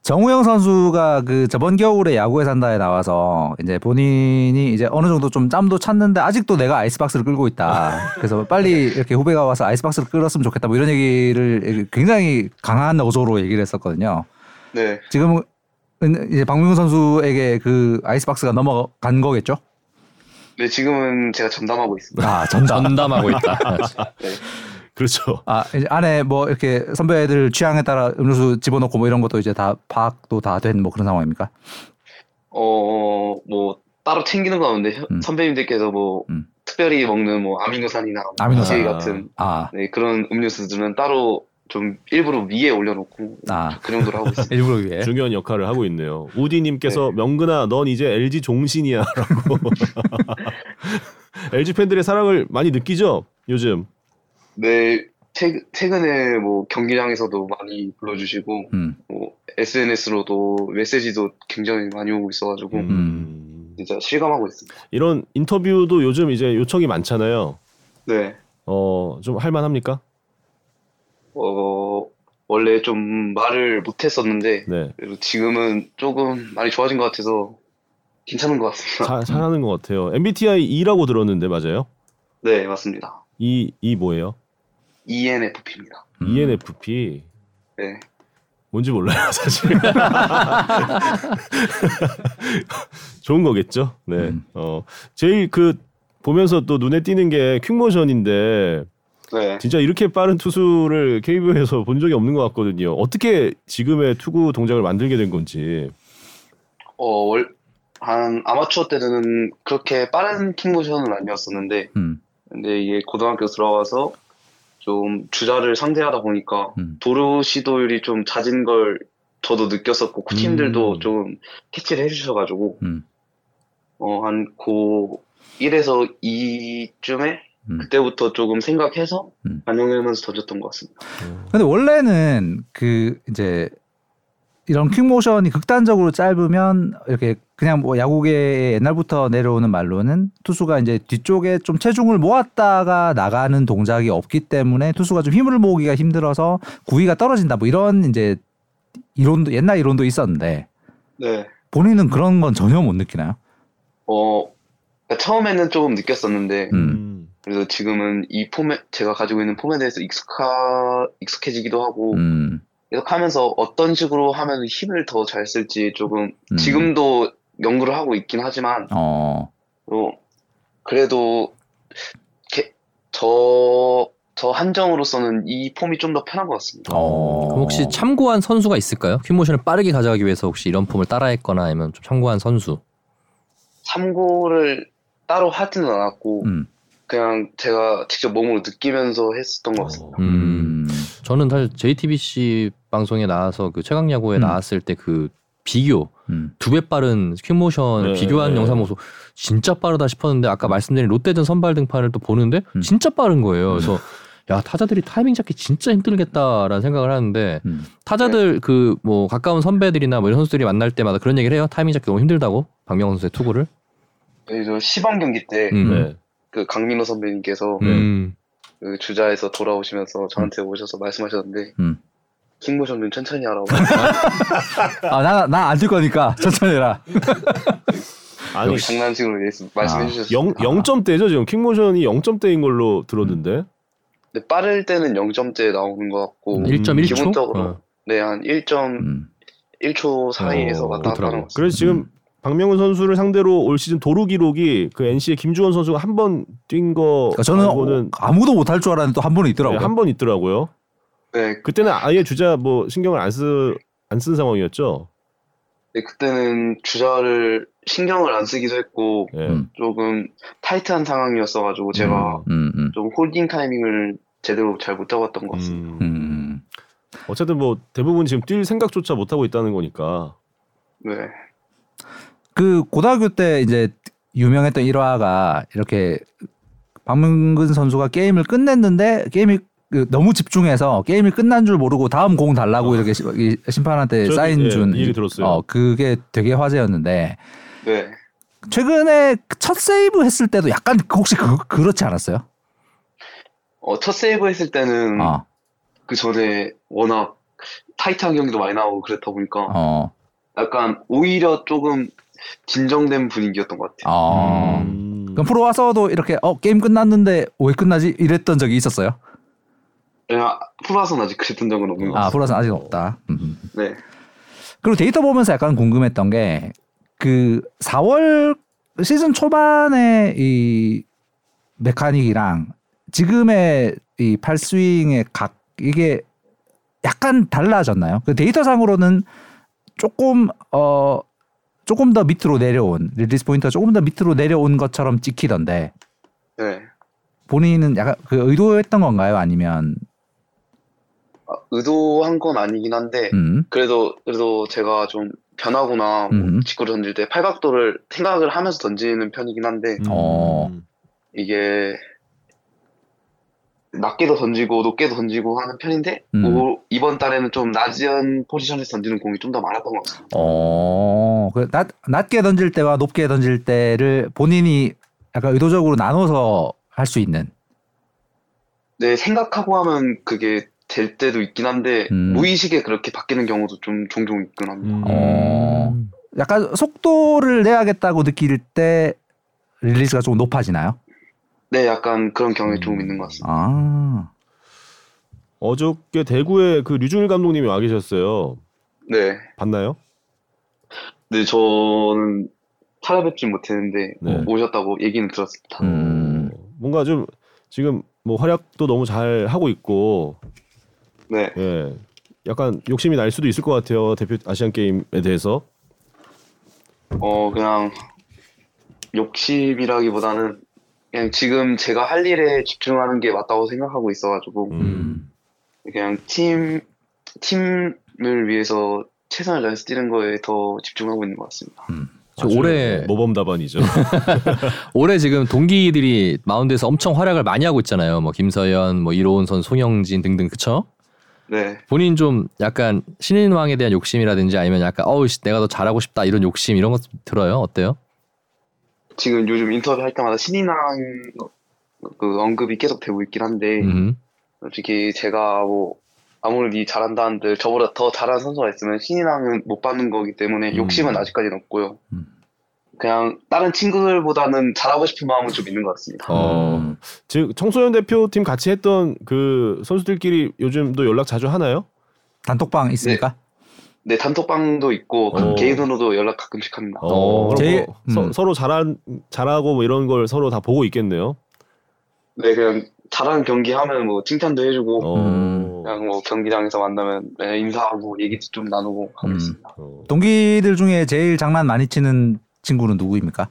음. 정우영 선수가 그 저번 겨울에 야구에 산다에 나와서 이제 본인이 이제 어느 정도 좀 짬도 찼는데 아직도 내가 아이스박스를 끌고 있다. 그래서 빨리 이렇게 후배가 와서 아이스박스를 끌었으면 좋겠다. 뭐 이런 얘기를 굉장히 강한 어조로 얘기를 했었거든요. 네. 지금은 이제 박명훈 선수에게 그 아이스박스가 넘어간 거겠죠? 네, 지금은 제가 전담하고 있습니다. 아 전담. 전담하고 있다. 네. 그렇죠. 아 이제 안에 뭐 이렇게 선배들 취향에 따라 음료수 집어넣고 뭐 이런 것도 이제 다 파악도 다 된 뭐 그런 상황입니까? 어, 뭐 따로 챙기는 건 없는데 현- 음. 선배님들께서 뭐 음. 특별히 먹는 뭐 아미노산이나 아미노산. 제 같은 아, 네, 그런 음료수들은 따로 좀 일부러 위에 올려놓고 아. 그 정도로 하고 있습니다. 일부러 위해. 중요한 역할을 하고 있네요. 우디님께서 명근아, 넌 이제 LG 종신이야라고. LG 팬들의 사랑을 많이 느끼죠 요즘. 네, 최, 최근에 뭐 경기장에서도 많이 불러주시고 음. 뭐 SNS로도 메시지도 굉장히 많이 오고 있어가지고 음. 진짜 실감하고 있습니다. 이런 인터뷰도 요즘 이제 요청이 많잖아요. 네, 어, 좀 할만합니까? 어 원래 좀 말을 못했었는데 네. 그래도 지금은 조금 많이 좋아진 것 같아서 괜찮은 것 같습니다. 잘, 잘하는 것 같아요. MBTI 2라고 들었는데 맞아요? 네, 맞습니다. 이, 이 뭐예요? ENFP입니다. 음. ENFP. 네, 뭔지 몰라요, 사실. 좋은 거겠죠? 네. 음. 어, 제일 그, 보면서 또 눈에 띄는 게 퀵모션인데, 네. 진짜 이렇게 빠른 투수를 KBO에서 본 적이 없는 것 같거든요. 어떻게 지금의 투구 동작을 만들게 된 건지. 어, 월, 한 아마추어 때는 그렇게 빠른 킥모션은 아니었었는데 음. 근데 이게 고등학교 들어가서 좀 주자를 상대하다 보니까 음. 도루 시도율이 좀 잦은 걸 저도 느꼈었고 코치님들도 음. 좀 캐치를 해주셔가지고 음. 어한 고 1에서 2쯤에 음. 그때부터 조금 생각해서 음. 반영하면서 던졌던 것 같습니다. 근데 원래는 그 이제 이런 퀵모션이 극단적으로 짧으면 이렇게 그냥 뭐 야구계에 옛날부터 내려오는 말로는 투수가 이제 뒤쪽에 좀 체중을 모았다가 나가는 동작이 없기 때문에 투수가 좀 힘을 모으기가 힘들어서 구위가 떨어진다 뭐 이런 이제 이론도 옛날 이론도 있었는데 네. 본인은 그런 건 전혀 못 느끼나요? 어 그러니까 처음에는 조금 느꼈었는데 음. 그래서 지금은 이 포맷 제가 가지고 있는 포맷에 대해서 익숙하 익숙해지기도 하고 음. 계속 하면서 어떤 식으로 하면 힘을 더 잘 쓸지 조금 음. 지금도 연구를 하고 있긴 하지만 어. 어, 그래도 게- 저, 저 한정으로서는 이 폼이 좀 더 편한 것 같습니다. 어. 그럼 혹시 참고한 선수가 있을까요? 퀵모션을 빠르게 가져가기 위해서 혹시 이런 폼을 따라했거나 아니면 좀 참고한 선수? 참고를 따로 하지는 않았고 음. 그냥 제가 직접 몸으로 느끼면서 했었던 것 같습니다. 음. 저는 사실 JTBC 방송에 나와서 그 최강 야구에 음. 나왔을 때 그 비교 음. 두배 빠른 퀵모션 네, 비교한 네. 영상 보고 진짜 빠르다 싶었는데 아까 말씀드린 롯데전 선발 등판을 또 보는데 음. 진짜 빠른 거예요. 그래서 야 타자들이 타이밍 잡기 진짜 힘들겠다라는 생각을 하는데 음. 타자들 그 뭐 가까운 선배들이나 뭐 이런 선수들이 만날 때마다 그런 얘기를 해요. 타이밍 잡기 너무 힘들다고 박명호 선수의 투구를. 저 시범 경기 때그 음. 네. 강민호 선배님께서 음. 그 주자에서 돌아오시면서 저한테 오셔서 말씀하셨는데 음. 킹모션 좀 천천히 하라고. 아, 나, 나안줄 거니까 천천히 해라. 아니 장난식으로 말씀해 아, 주셨어요. 영 0점대죠 지금 킥모션이 0점대인 걸로 들었는데. 근데 빠를 때는 0점대 나오는 것 같고 음. 1.1초. 기본적으로 어. 네, 한 1.1초 음. 사이에서 어, 왔다 갔다 하는. 것 같습니다. 그래서 지금 음. 박명훈 선수를 상대로 올 시즌 도루 기록이 그 NC의 김주원 선수가 한 번 뛴거 그러니까 저는 아무도 못할 줄 알았는데 또 한 번은 있더라고요. 한번 있더라고요. 네, 그때는 아예 주자 뭐 신경을 안 쓰 안 쓴 상황이었죠. 네, 그때는 주자를 신경을 안 쓰기도 했고 예. 음. 조금 타이트한 상황이었어가지고 제가 음, 음, 좀 홀딩 타이밍을 제대로 잘 못 잡았던 것 같습니다. 음. 음. 어쨌든 뭐 대부분 지금 뛸 생각조차 못 하고 있다는 거니까. 네, 그 고등학교 때 이제 유명했던 일화가 이렇게 박명근 선수가 게임을 끝냈는데 게임이 그 너무 집중해서 게임이 끝난 줄 모르고 다음 공 달라고 이렇게 시- 이 심판한테 사인 예, 준이 얘기 들었어요. 어, 그게 되게 화제였는데 네. 최근에 첫 세이브 했을 때도 약간 혹시 그, 그렇지 않았어요? 어, 첫 세이브 했을 때는 어. 그 전에 워낙 타이트한 경기도 많이 나오고 그랬다 보니까 어. 약간 오히려 조금 진정된 분위기였던 것 같아요. 어. 음. 그럼 프로 와서도 이렇게 어 게임 끝났는데 왜 끝나지 이랬던 적이 있었어요? 프로와서는 아직 그랬던 적은 없는 것 같아요. 프로 와서 아직 없다. 음. 네. 그리고 데이터 보면서 약간 궁금했던 게 그 4월 시즌 초반에 이 메카닉이랑 지금의 이 팔스윙의 각 이게 약간 달라졌나요? 그 데이터상으로는 조금 어 조금 더 밑으로 내려온 릴리스 포인트가 조금 더 밑으로 내려온 것처럼 찍히던데 네. 본인은 약간 그 의도했던 건가요? 아니면 아, 의도한 건 아니긴 한데 음, 그래도 그래도 제가 좀 변하거나 뭐 음. 직구를 던질 때 팔각도를 생각을 하면서 던지는 편이긴 한데 음. 어. 이게 낮게도 던지고 높게도 던지고 하는 편인데 음. 오- 이번 달에는 좀 낮은 포지션에서 던지는 공이 좀 더 많았던 것 같습니다. 어, 그 낮, 낮게 던질 때와 높게 던질 때를 본인이 약간 의도적으로 나눠서 할 수 있는. 네, 생각하고 하면 그게 될 때도 있긴 한데 음. 무의식에 그렇게 바뀌는 경우도 좀 종종 있긴 합니다. 음. 어. 약간 속도를 내야겠다고 느낄 때 릴리즈가 조금 높아지나요? 네, 약간 그런 경향이 조금 있는 것 같습니다. 아, 어저께 대구에 그 류중일 감독님이 와 계셨어요. 네, 봤나요? 네 저는 찾아뵙진 못했는데 네. 오셨다고 얘기는 들었습니다. 음, 어, 뭔가 좀 지금 뭐 활약도 너무 잘 하고 있고 네, 예. 약간 욕심이 날 수도 있을 것 같아요. 대표 아시안 게임에 대해서. 어 그냥 욕심이라기보다는 그냥 지금 제가 할 일에 집중하는 게 맞다고 생각하고 있어가지고 음. 그냥 팀 팀을 위해서 최선을 다해서 뛰는 거에 더 집중하고 있는 것 같습니다. 저 아주 올해 모범 답안이죠. 올해 지금 동기들이 마운드에서 엄청 활약을 많이 하고 있잖아요. 뭐 김서현, 뭐 이로운 선, 송영진 등등 그쵸? 네, 본인 좀 약간 신인왕에 대한 욕심이라든지 아니면 약간 어우 씨, 내가 더 잘하고 싶다 이런 욕심 이런 것 들어요? 어때요? 지금 요즘 인터뷰 할 때마다 신인왕 그 언급이 계속 되고 있긴 한데 음. 솔직히 제가 뭐 아무리 잘한다 한들 저보다 더 잘하는 선수가 있으면 신인왕은 못 받는 거기 때문에 음. 욕심은 아직까지는 없고요. 음. 그냥 다른 친구들보다는 잘하고 싶은 마음은 좀 있는 것 같습니다. 어. 음. 즉 청소년 대표팀 같이 했던 그 선수들끼리 요즘도 연락 자주 하나요? 단톡방 있습니까? 네, 단톡방도 있고 그 어. 개인으로도 연락 가끔씩 합니다. 어, 그럼 제일- 뭐 서, 음. 서 로 잘한 잘하고 뭐 이런 걸 서로 다 보고 있겠네요. 네, 그냥 잘하는 경기 하면 뭐 칭찬도 해주고 어. 음. 그냥 뭐 경기장에서 만나면 네, 인사하고 얘기도 좀 나누고 하고 음. 있습니다. 어. 동기들 중에 제일 장난 많이 치는 친구는 누구입니까?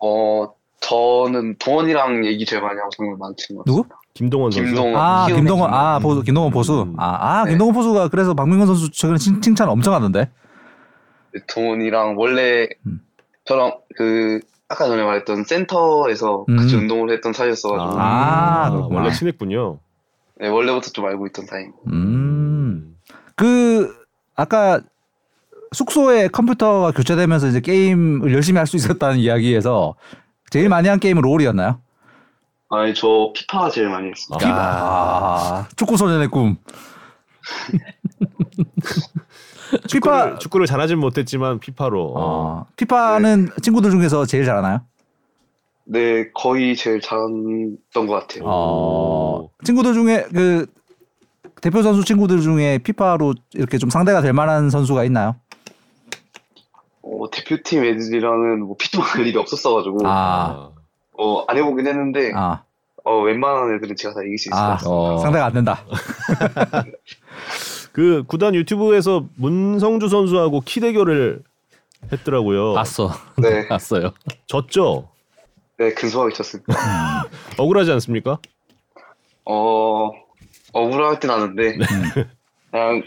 어, 저는 동원이랑 얘기 제일 많이 하고 정말 많친 것 누구? 김동원 선수. 김동원. 아, 김동원, 아. 보수, 김동원 보수. 음. 아, 아, 네. 김동원 보수가 그래서 박민건 선수 최근에 칭, 칭찬 엄청 하던데. 네, 동원이랑 원래 음. 저랑 그 아까 전에 말했던 센터에서 음. 같이 운동을 했던 사이였어가지고 아, 그렇구나. 원래 친했군요. 네, 원래부터 좀 알고 있던 사이. 음. 그, 아까 숙소에 컴퓨터가 교체되면서 이제 게임을 열심히 할 수 있었다는 이야기에서 제일 많이 한 게임은 롤이었나요? 아니 저 피파 제일 많이 했습니다. 아, 축구 소년의 꿈. 피파, 축구를, 축구를 잘하진 못했지만 피파로. 어. 어, 피파는 친구들 중에서 제일 잘하나요? 네, 거의 제일 잘했던 것 같아요. 어, 친구들 중에 그 대표 선수 친구들 중에 피파로 이렇게 좀 상대가 될 만한 선수가 있나요? 어, 대표팀 애들이랑은 뭐 피파 할 일이 없었어가지고 아, 어, 안 해보긴 했는데 아, 어, 웬만한 애들은 제가 다 이길 수 있을 것 아, 같습니다. 어. 상대가 안 된다. 그 구단 유튜브에서 문성주 선수하고 키 대결을 했더라고요. 봤어. 네, 봤어요. 졌죠? 네 근소하게 쳤습니다. 억울하지 않습니까? 어, 억울할 땐 아는데 네. 그냥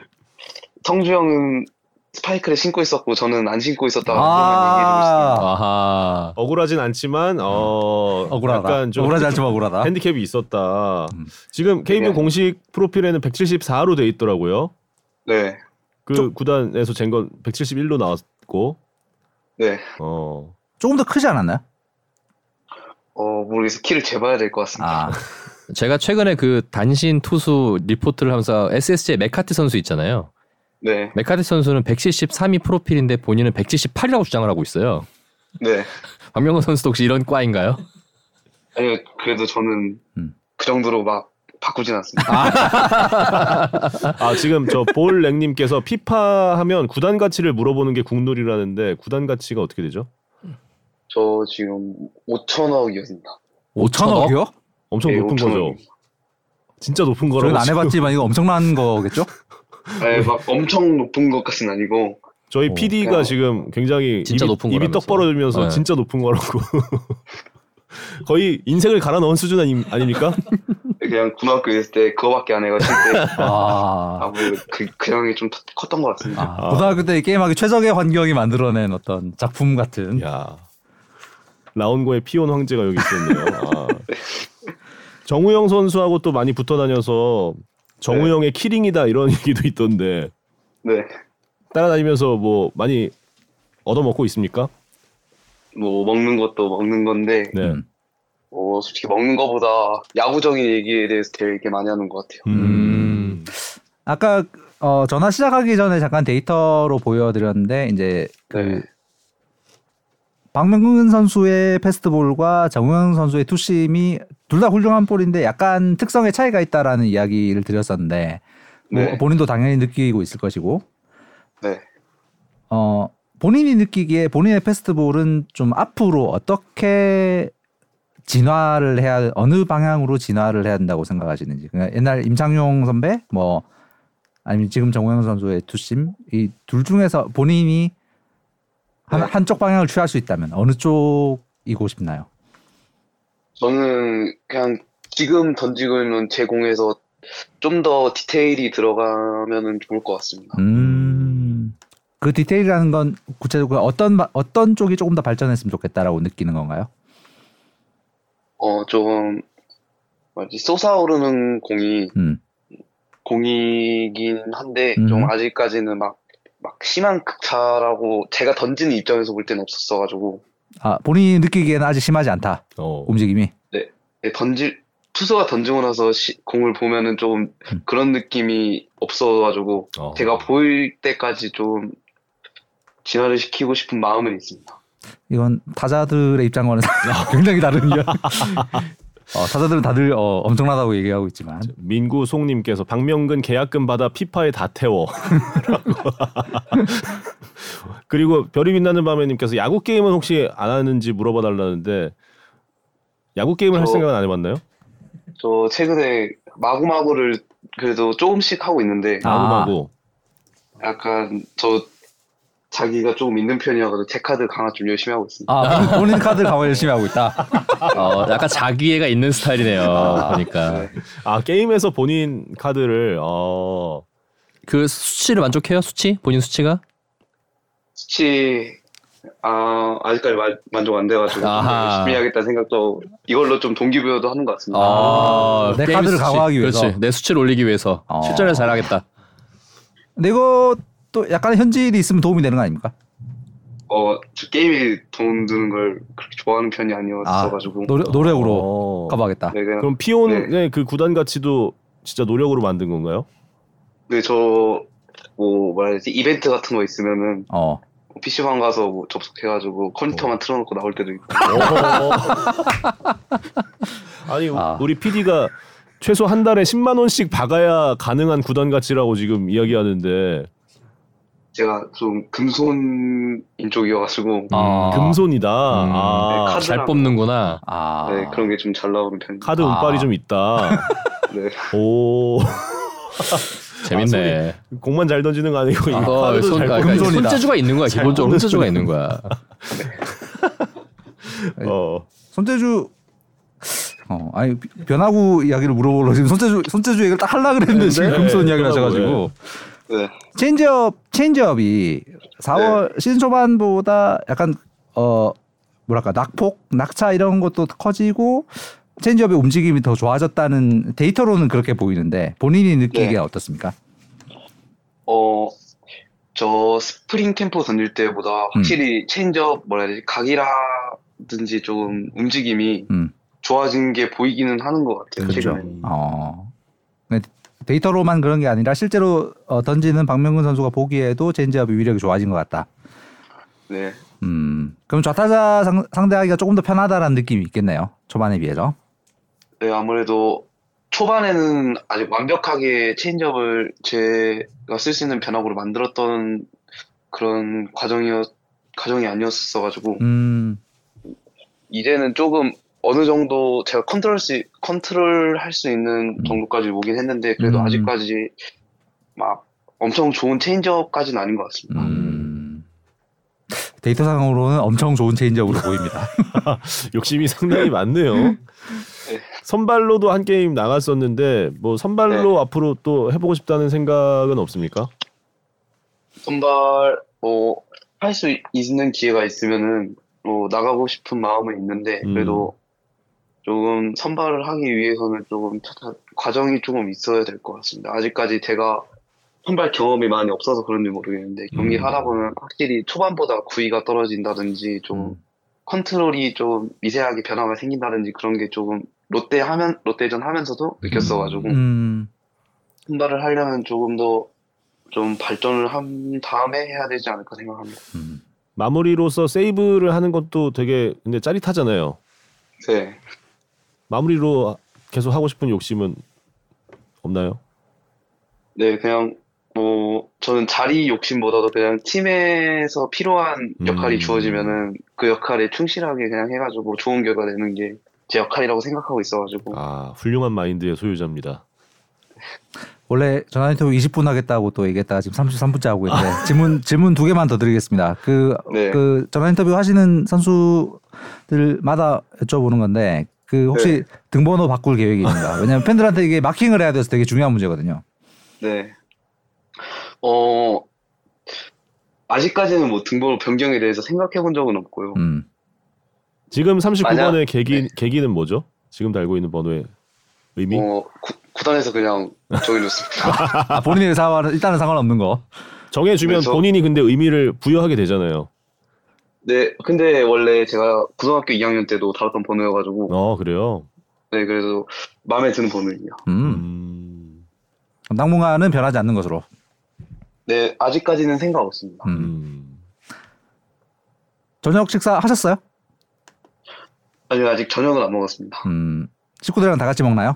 성주 형은 스파이크를 신고 있었고 저는 안 신고 있었다고. 아. 억울하진 않지만 어 억울하다. 약간 좀 억울하지 않지만 억울하다. 핸디캡이 있었다. 음. 지금 KBO 네. 공식 프로필에는 174로 돼 있더라고요. 네, 그 구단에서 잰 건 171로 나왔고 네, 어 조금 더 크지 않았나요? 어 모르겠어 키를 재봐야 될 것 같습니다. 아, 제가 최근에 그 단신 투수 리포트를 하면서 SSG의 맥카티 선수 있잖아요. 네, 맥카티 선수는 173이 프로필인데 본인은 178이라고 주장을 하고 있어요. 네. 박명근 선수도 혹시 이런 과인가요? 아니요, 그래도 저는 음. 그 정도로 막 바꾸진 않습니다. 아 지금 저 볼랭님께서 피파 하면 구단 가치를 물어보는 게 국룰이라는데 구단 가치가 어떻게 되죠? 저 지금 5천억이었습니다. 5천억이요? 엄청 높은 거죠. 진짜 높은 거라고. 저는 안. 해봤지만 이거 엄청난 거겠죠? 네, 막 엄청 높은 것까지는 아니고 저희 어, PD가 그냥 지금 굉장히 진짜 입이, 높은 입이. 떡 벌어지면서 네. 진짜 높은 거라고. 거의 인생을 갈아 넣은 수준 아니, 아닙니까? 그냥 고등학교 있을 때 그거밖에 안 해가지고 아, 아뭐그 그 형이 좀 컸던 것 같습니다. 아, 고등학교 때 게임하기 최적의 환경이 만들어낸 어떤 작품 같은. 야 라운고의 피온 황제가 여기 있었네요. 아. 정우영 선수하고 또 많이 붙어 다녀서 정우영의 키링이다 이런 얘기도 있던데 네, 따라다니면서 뭐 많이 얻어먹고 있습니까? 뭐 먹는 것도 먹는 건데 네. 음. 뭐 솔직히 먹는 것보다 야구적인 얘기에 대해서 되게 많이 하는 것 같아요. 음. 아까 어, 전화 시작하기 전에 잠깐 데이터로 보여드렸는데 이제 그 네. 박명근 선수의 패스트볼과 정우영 선수의 투심이 둘 다 훌륭한 볼인데 약간 특성의 차이가 있다라는 이야기를 드렸었는데 뭐 네. 본인도 당연히 느끼고 있을 것이고 네. 어 본인이 느끼기에 본인의 패스트볼은 좀 앞으로 어떻게 진화를 해야 어느 방향으로 진화를 해야 된다고 생각하시는지 그러니까 옛날 임창용 선배 뭐 아니면 지금 정우영 선수의 투심 이 둘 중에서 본인이 한, 네. 한쪽 방향을 취할 수 있다면 어느 쪽이고 싶나요? 저는 그냥 지금 던지고 있는 제 공에서 좀 더 디테일이 들어가면은 좋을 것 같습니다. 음. 그 디테일이라는 건 구체적으로 어떤 바- 어떤 쪽이 조금 더 발전했으면 좋겠다라고 느끼는 건가요? 어, 좀, 뭐지, 솟아오르는 공이, 음. 공이긴 한데, 음. 좀 아직까지는 막, 막 심한 극차라고 제가 던지는 입장에서 볼 때는 없었어가지고, 아 본인이 느끼기에는 아직 심하지 않다 어. 움직임이. 네, 던질, 투수가 던지고 나서 시- 공을 보면은 좀 음. 그런 느낌이 없어가지고, 어. 제가 보일 때까지 좀 진화를 시키고 싶은 마음은 있습니다. 이건 타자들의 입장과는 굉장히 다른 이야. 어, 타자들은 다들 어, 엄청나다고 얘기하고 있지만 민구 송님께서 박명근 계약금 받아 피파에 다 태워. 그리고 별이 빛나는 밤에님께서 야구 게임은 혹시 안 하는지 물어봐 달라는데 야구 게임을 할 저- 생각은 안 해봤나요? 저 최근에 마구마구를 그래도 조금씩 하고 있는데, 아. 마구마구. 약간 저 자기가 조금 있는 편이어가지고 제 카드 강화 좀 열심히 하고 있습니다. 아 본인, 본인 카드 강화 열심히 하고 있다. 어, 약간 자기애가 있는 스타일이네요. 그러니까 네. 아 게임에서 본인 카드를 어 그 수치를 만족해요? 수치? 본인 수치가? 수치 아 아직까지 마- 만족 안 돼가지고 좀 아하. 열심히 해야겠다 생각도 이걸로 좀 동기부여도 하는 것 같습니다. 아, 내 카드를 수치. 강화하기 위해서. 그렇지. 내 수치를 올리기 위해서 어. 실전을 잘하겠다. 근데 도 약간 현질이 있으면 도움이 되는 거 아닙니까? 어, 저 게임에 돈 드는 걸 그렇게 좋아하는 편이 아 아니었어가지고 노력, 노력으로 어. 커버하겠다. 네, 그냥 그럼 피온의 그 구단 가치도 진짜 노력으로 만든 건가요? 네, 저 뭐 뭐라 해야 되지 이벤트 같은 거 있으면은 어. PC방 가서 뭐 접속해가지고 컴퓨터만 틀어놓고 나올 때도 있고 아니 아. 우리 PD가 최소 한 달에 10만 원씩 박아야 가능한 구단 가치라고 지금 이야기하는데 제가 좀 금손인 쪽이어가지고 아. 금손이다. 음. 아, 네, 카드- 잘 뽑는구나. 아. 네, 그런 게 좀 잘 나오는 편입니다. 카드 아. 운빨이 좀 있다. 네. 오 재밌네. 공만 잘 던지는 거 아니고 이 어, 카드도 손, 잘 그러니까 뽑는 금손이다. 손재주가 있는 거야. 기본적으로 손재주가 있는 거야. 어. 손재주 어 아니 비- 변화구 이야기를 물어보러 지금 손재주 손재주 얘기를 딱 하려 그랬는데 지금 네, 금손 이야기를 하셔가지고 네. 체인지업 체인지업이 4월 시즌 초반보다 약간 어 뭐랄까 낙폭 낙차 이런 것도 커지고 체인지업의 움직임이 더 좋아졌다는 데이터로는 그렇게 보이는데 본인이 느끼기에 네. 어떻습니까? 어, 저 스프링 캠프 던질 때보다 음. 확실히 체인지업 뭐라 해야 되지 각이라든지 좀 움직임이 음. 좋아진 게 보이기는 하는 것 같아요. 그렇죠. 최근에. 어. 네, 데이터로만 그런 게 아니라 실제로 어, 던지는 박명근 선수가 보기에도 체인지업의 위력이 좋아진 것 같다. 네. 음. 그럼 좌타자 상, 상대하기가 조금 더 편하다라는 느낌이 있겠네요. 초반에 비해서. 네, 아무래도 초반에는 아직 완벽하게 체인지업을 제가 쓸 수 있는 변화구로 만들었던 그런 과정이었 과정이 아니었어 가지고 음. 이제는 조금 어느 정도 제가 컨트롤 수 컨트롤 할 수 있는 정도까지 오긴 했는데 그래도 음. 아직까지 막 엄청 좋은 체인지업까지는 아닌 것 같습니다. 음. 데이터상으로는 엄청 좋은 체인지업으로 보입니다. 욕심이 상당히 많네요. 선발로도 한 게임 나갔었는데 뭐 선발로 앞으로 또 해보고 싶다는 생각은 없습니까? 선발 뭐 할 수 있는 기회가 있으면은 뭐 나가고 싶은 마음은 있는데 음. 그래도 조금 선발을 하기 위해서는 조금 차- 과정이 조금 있어야 될 것 같습니다. 아직까지 제가 선발 경험이 많이 없어서 그런지 모르겠는데 경기 음. 하다 보면 확실히 초반보다 구위가 떨어진다든지 좀 음. 컨트롤이 좀 미세하게 변화가 생긴다든지 그런 게 조금 롯데 하면 롯데전 하면서도 느꼈어가지고 음. 선발을 하려면 조금 더 좀 발전을 한 다음에 해야 되지 않을까 생각합니다. 음. 마무리로서 세이브를 하는 것도 되게 근데 짜릿하잖아요. 네. 마무리로 계속 하고 싶은 욕심은 없나요? 네, 그냥 뭐 저는 자리 욕심보다도 그냥 팀에서 필요한 역할이 음. 주어지면은 그 역할에 충실하게 그냥 해가지고 좋은 결과 내는 게 제 역할이라고 생각하고 있어가지고 아 훌륭한 마인드의 소유자입니다. 원래 전화 인터뷰 20분 하겠다고 또 얘기했다가 지금 33분째 하고 있는데 질문 질문 두 개만 더 드리겠습니다. 그, 네. 그 전화 인터뷰 하시는 선수들마다 여쭤보는 건데 그 혹시 네. 등번호 바꿀 계획입니다. 왜냐하면 팬들한테 이게 마킹을 해야 돼서 되게 중요한 문제거든요. 네. 어 아직까지는 뭐 등번호 변경에 대해서 생각해 본 적은 없고요. 음. 지금 39번의 만약- 계기 네. 계기는 뭐죠? 지금 달고 있는 번호의 의미? 어 구, 구단에서 그냥 정해줬습니다. 아, 본인의 의사와는 일단은 상관없는 거. 정해주면 네, 저- 본인이 근데 의미를 부여하게 되잖아요. 네, 근데 원래 제가 고등학교 2학년 때도 다뤘던 번호여가지고 어 그래요. 네 그래도 마음에 드는 번호예요. 음. 음. 그럼 당분간은 변하지 않는 것으로. 네 아직까지는 생각 없습니다. 음. 음. 저녁 식사 하셨어요? 아직 아직 저녁은 안 먹었습니다. 음. 식구들이랑 다 같이 먹나요?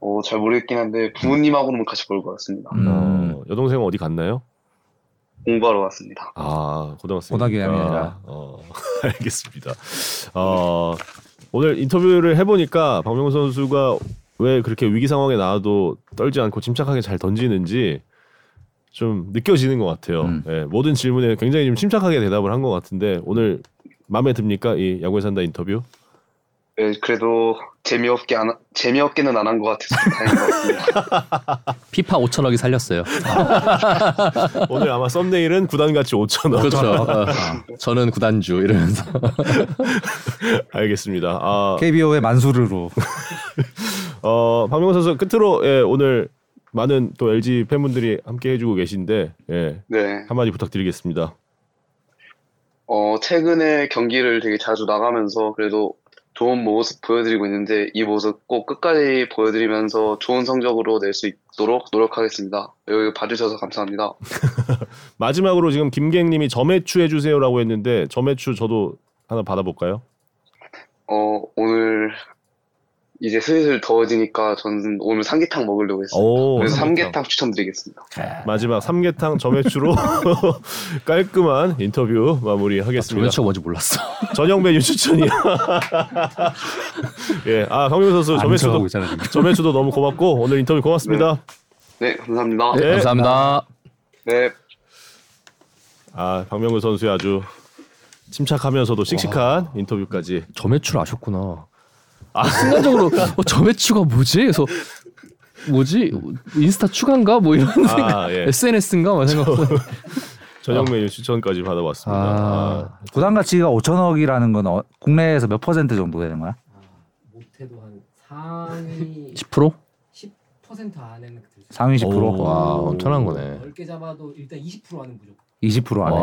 어, 잘 모르겠긴 한데 부모님하고는 같이 볼것 같습니다. 음. 어, 여동생은 어디 갔나요? 공부하러 왔습니다. 아 고등학생. 고등학교 2학년이라. 어, 알겠습니다. 어, 오늘 인터뷰를 해보니까 박명훈 선수가 왜 그렇게 위기 상황에 나와도 떨지 않고 침착하게 잘 던지는지 좀 느껴지는 것 같아요. 음. 예, 모든 질문에 굉장히 좀 침착하게 대답을 한 것 같은데 오늘 마음에 듭니까 이 야구에 산다 인터뷰? 네, 그래도 재미없게 안 재미없게는 안 한 것 같아서 다행인 것 같습니다. 피파 5천억이 살렸어요. 오늘 아마 썸네일은 구단 가치 5천 원. 그렇죠. 어, 저는 구단주 이러면서 알겠습니다. 아, KBO의 만수르로. 어, 박명훈 선수 끝으로 예, 오늘 많은 또 LG 팬분들이 함께 해주고 계신데 예, 네. 한마디 부탁드리겠습니다. 어, 최근에 경기를 되게 자주 나가면서 그래도 좋은 모습 보여드리고 있는데 이 모습 꼭 끝까지 보여드리면서 좋은 성적으로 낼 수 있도록 노력하겠습니다. 여기 봐주셔서 감사합니다. 마지막으로 지금 김갱님이 점액추 해주세요라고 했는데 점액추 저도 하나 받아볼까요? 어, 오늘 이제 슬슬 더워지니까 저는 오늘 삼계탕 먹으려고 했습니다. 오, 그래서 삼계탕. 삼계탕 추천드리겠습니다. 마지막 삼계탕 점액추로 깔끔한 인터뷰 마무리하겠습니다. 조회수가 뭔지 몰랐어. 전형 메뉴 추천이요. 예, 아 강민 선수 안 점액추도. 점액추도 너무 고맙고 오늘 인터뷰 고맙습니다. 네, 감사합니다. 네. 감사합니다. 네. 아 박명근 선수의 아주 침착하면서도 씩씩한 인터뷰까지. 점액추를 아셨구나. 아, 순간적으로 어, 점액추가 뭐지? 그래서 뭐지? 인스타 추가인가? 뭐 이런 생각. 아 예, SNS인가? 막 생각. 전형 메뉴 추천까지 받아봤습니다. 아, 부담 가치가 5천억이라는 건 어, 국내에서 몇 퍼센트 정도 되는 거야? 못해도 한 상위 10%? 10% 안에는 들 수. 상위 10%? 오. 와, 엄청난 거네. 넓게 잡아도 일단 20% 안은 무조건. 20% 안에.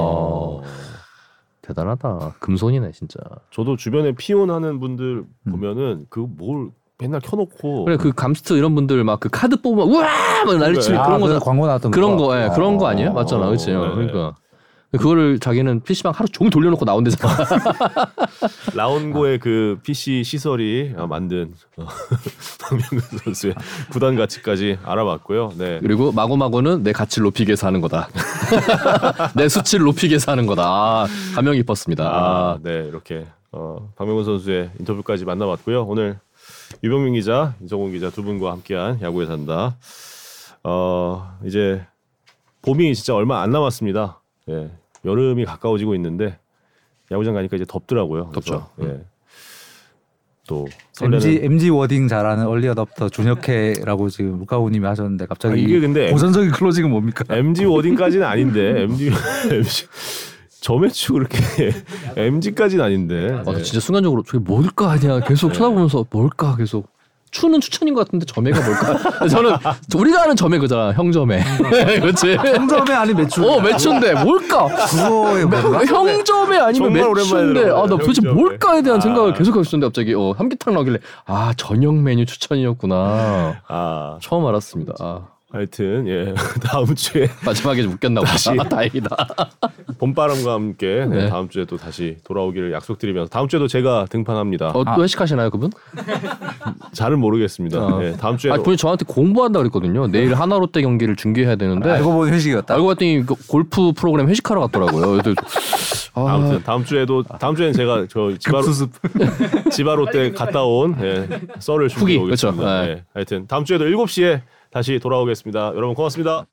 어, 대단하다. 금손이네 진짜. 저도 주변에 피혼하는 분들 보면은 그 뭘 맨날 켜놓고 그래 그 감스트 이런 분들 막 그 카드 뽑으면 우와 막 난리치는 아, 그런 거그 광고 나왔던 그런 거. 거, 예, 그런 거 아니에요? 어. 맞잖아, 그렇지? 네. 그러니까 그거를 자기는 PC방 하루 종일 돌려놓고 나온대잖아. 라운고의 그 PC 시설이 어, 만든 어, 박명근 선수의 구단 가치까지 알아봤고요. 네. 그리고 마구마구는 내 가치를 높이기 위해서 하는 거다. 내 수치를 높이기 위해서 하는 거다. 아, 감명 깊었습니다. 아, 아, 네 이렇게 어, 박명근 선수의 인터뷰까지 만나봤고요. 오늘 유병민 기자, 이정훈 기자 두 분과 함께한 야구에 산다. 어, 이제 봄이 진짜 얼마 안 남았습니다. 예, 여름이 가까워지고 있는데 야구장 가니까 이제 덥더라고요. 그래서, 덥죠. 예. 또 설레는 MG MG 워딩 잘하는 얼리 어답터 준혁해라고 지금 루카우님이 하셨는데 갑자기 아, 이게 근데 고전적인 클로징은 뭡니까? MG 워딩까지는 아닌데 MG MG 저매추 그렇게 MG까지는 아닌데. 아, 나 네. 진짜 순간적으로 저게 뭘까 그냥 계속 쳐다보면서 뭘까 계속 추는 추천인 것 같은데 점애가 뭘까? 저는 우리가 아는 점애 그잖아 형점애. 그렇지? 형점에 아니 매출. 어 매춘데 뭘까? 그거에 뭔가? 형점애 아니면 매춘데 들어봐요, 아나 도대체. 뭘까에 대한 생각을 아. 계속 하고 있었는데 갑자기 어 삼계탕 나길래 아 저녁 메뉴 추천이었구나 아 처음 알았습니다. 아, 하여튼 예 다음 주에 마지막에 좀 웃겼나 보다. 다시. 아, 다행이다. 봄바람과 함께 네, 네. 다음 주에 또 다시 돌아오기를 약속드리면서 다음 주에도 제가 등판합니다. 어, 또 회식하시나요 그분? 잘은 모르겠습니다. 어. 예, 다음 주에 아 그분이 저한테 공부한다 그랬거든요. 내일 하나 롯데 경기를 중계해야 되는데 알고 보니 회식이었다. 알고 봤더니 그 골프 프로그램 회식하러 갔더라고요. 그래서 아, 아무튼 다음 주에도 다음 주에는 제가 저 지바로. 지바로 때 갔다 온 예, 썰을 준비해 후기, 그렇죠. 오겠습니다. 네. 예, 하여튼 다음 주에도 7 시에 다시 돌아오겠습니다. 여러분 고맙습니다.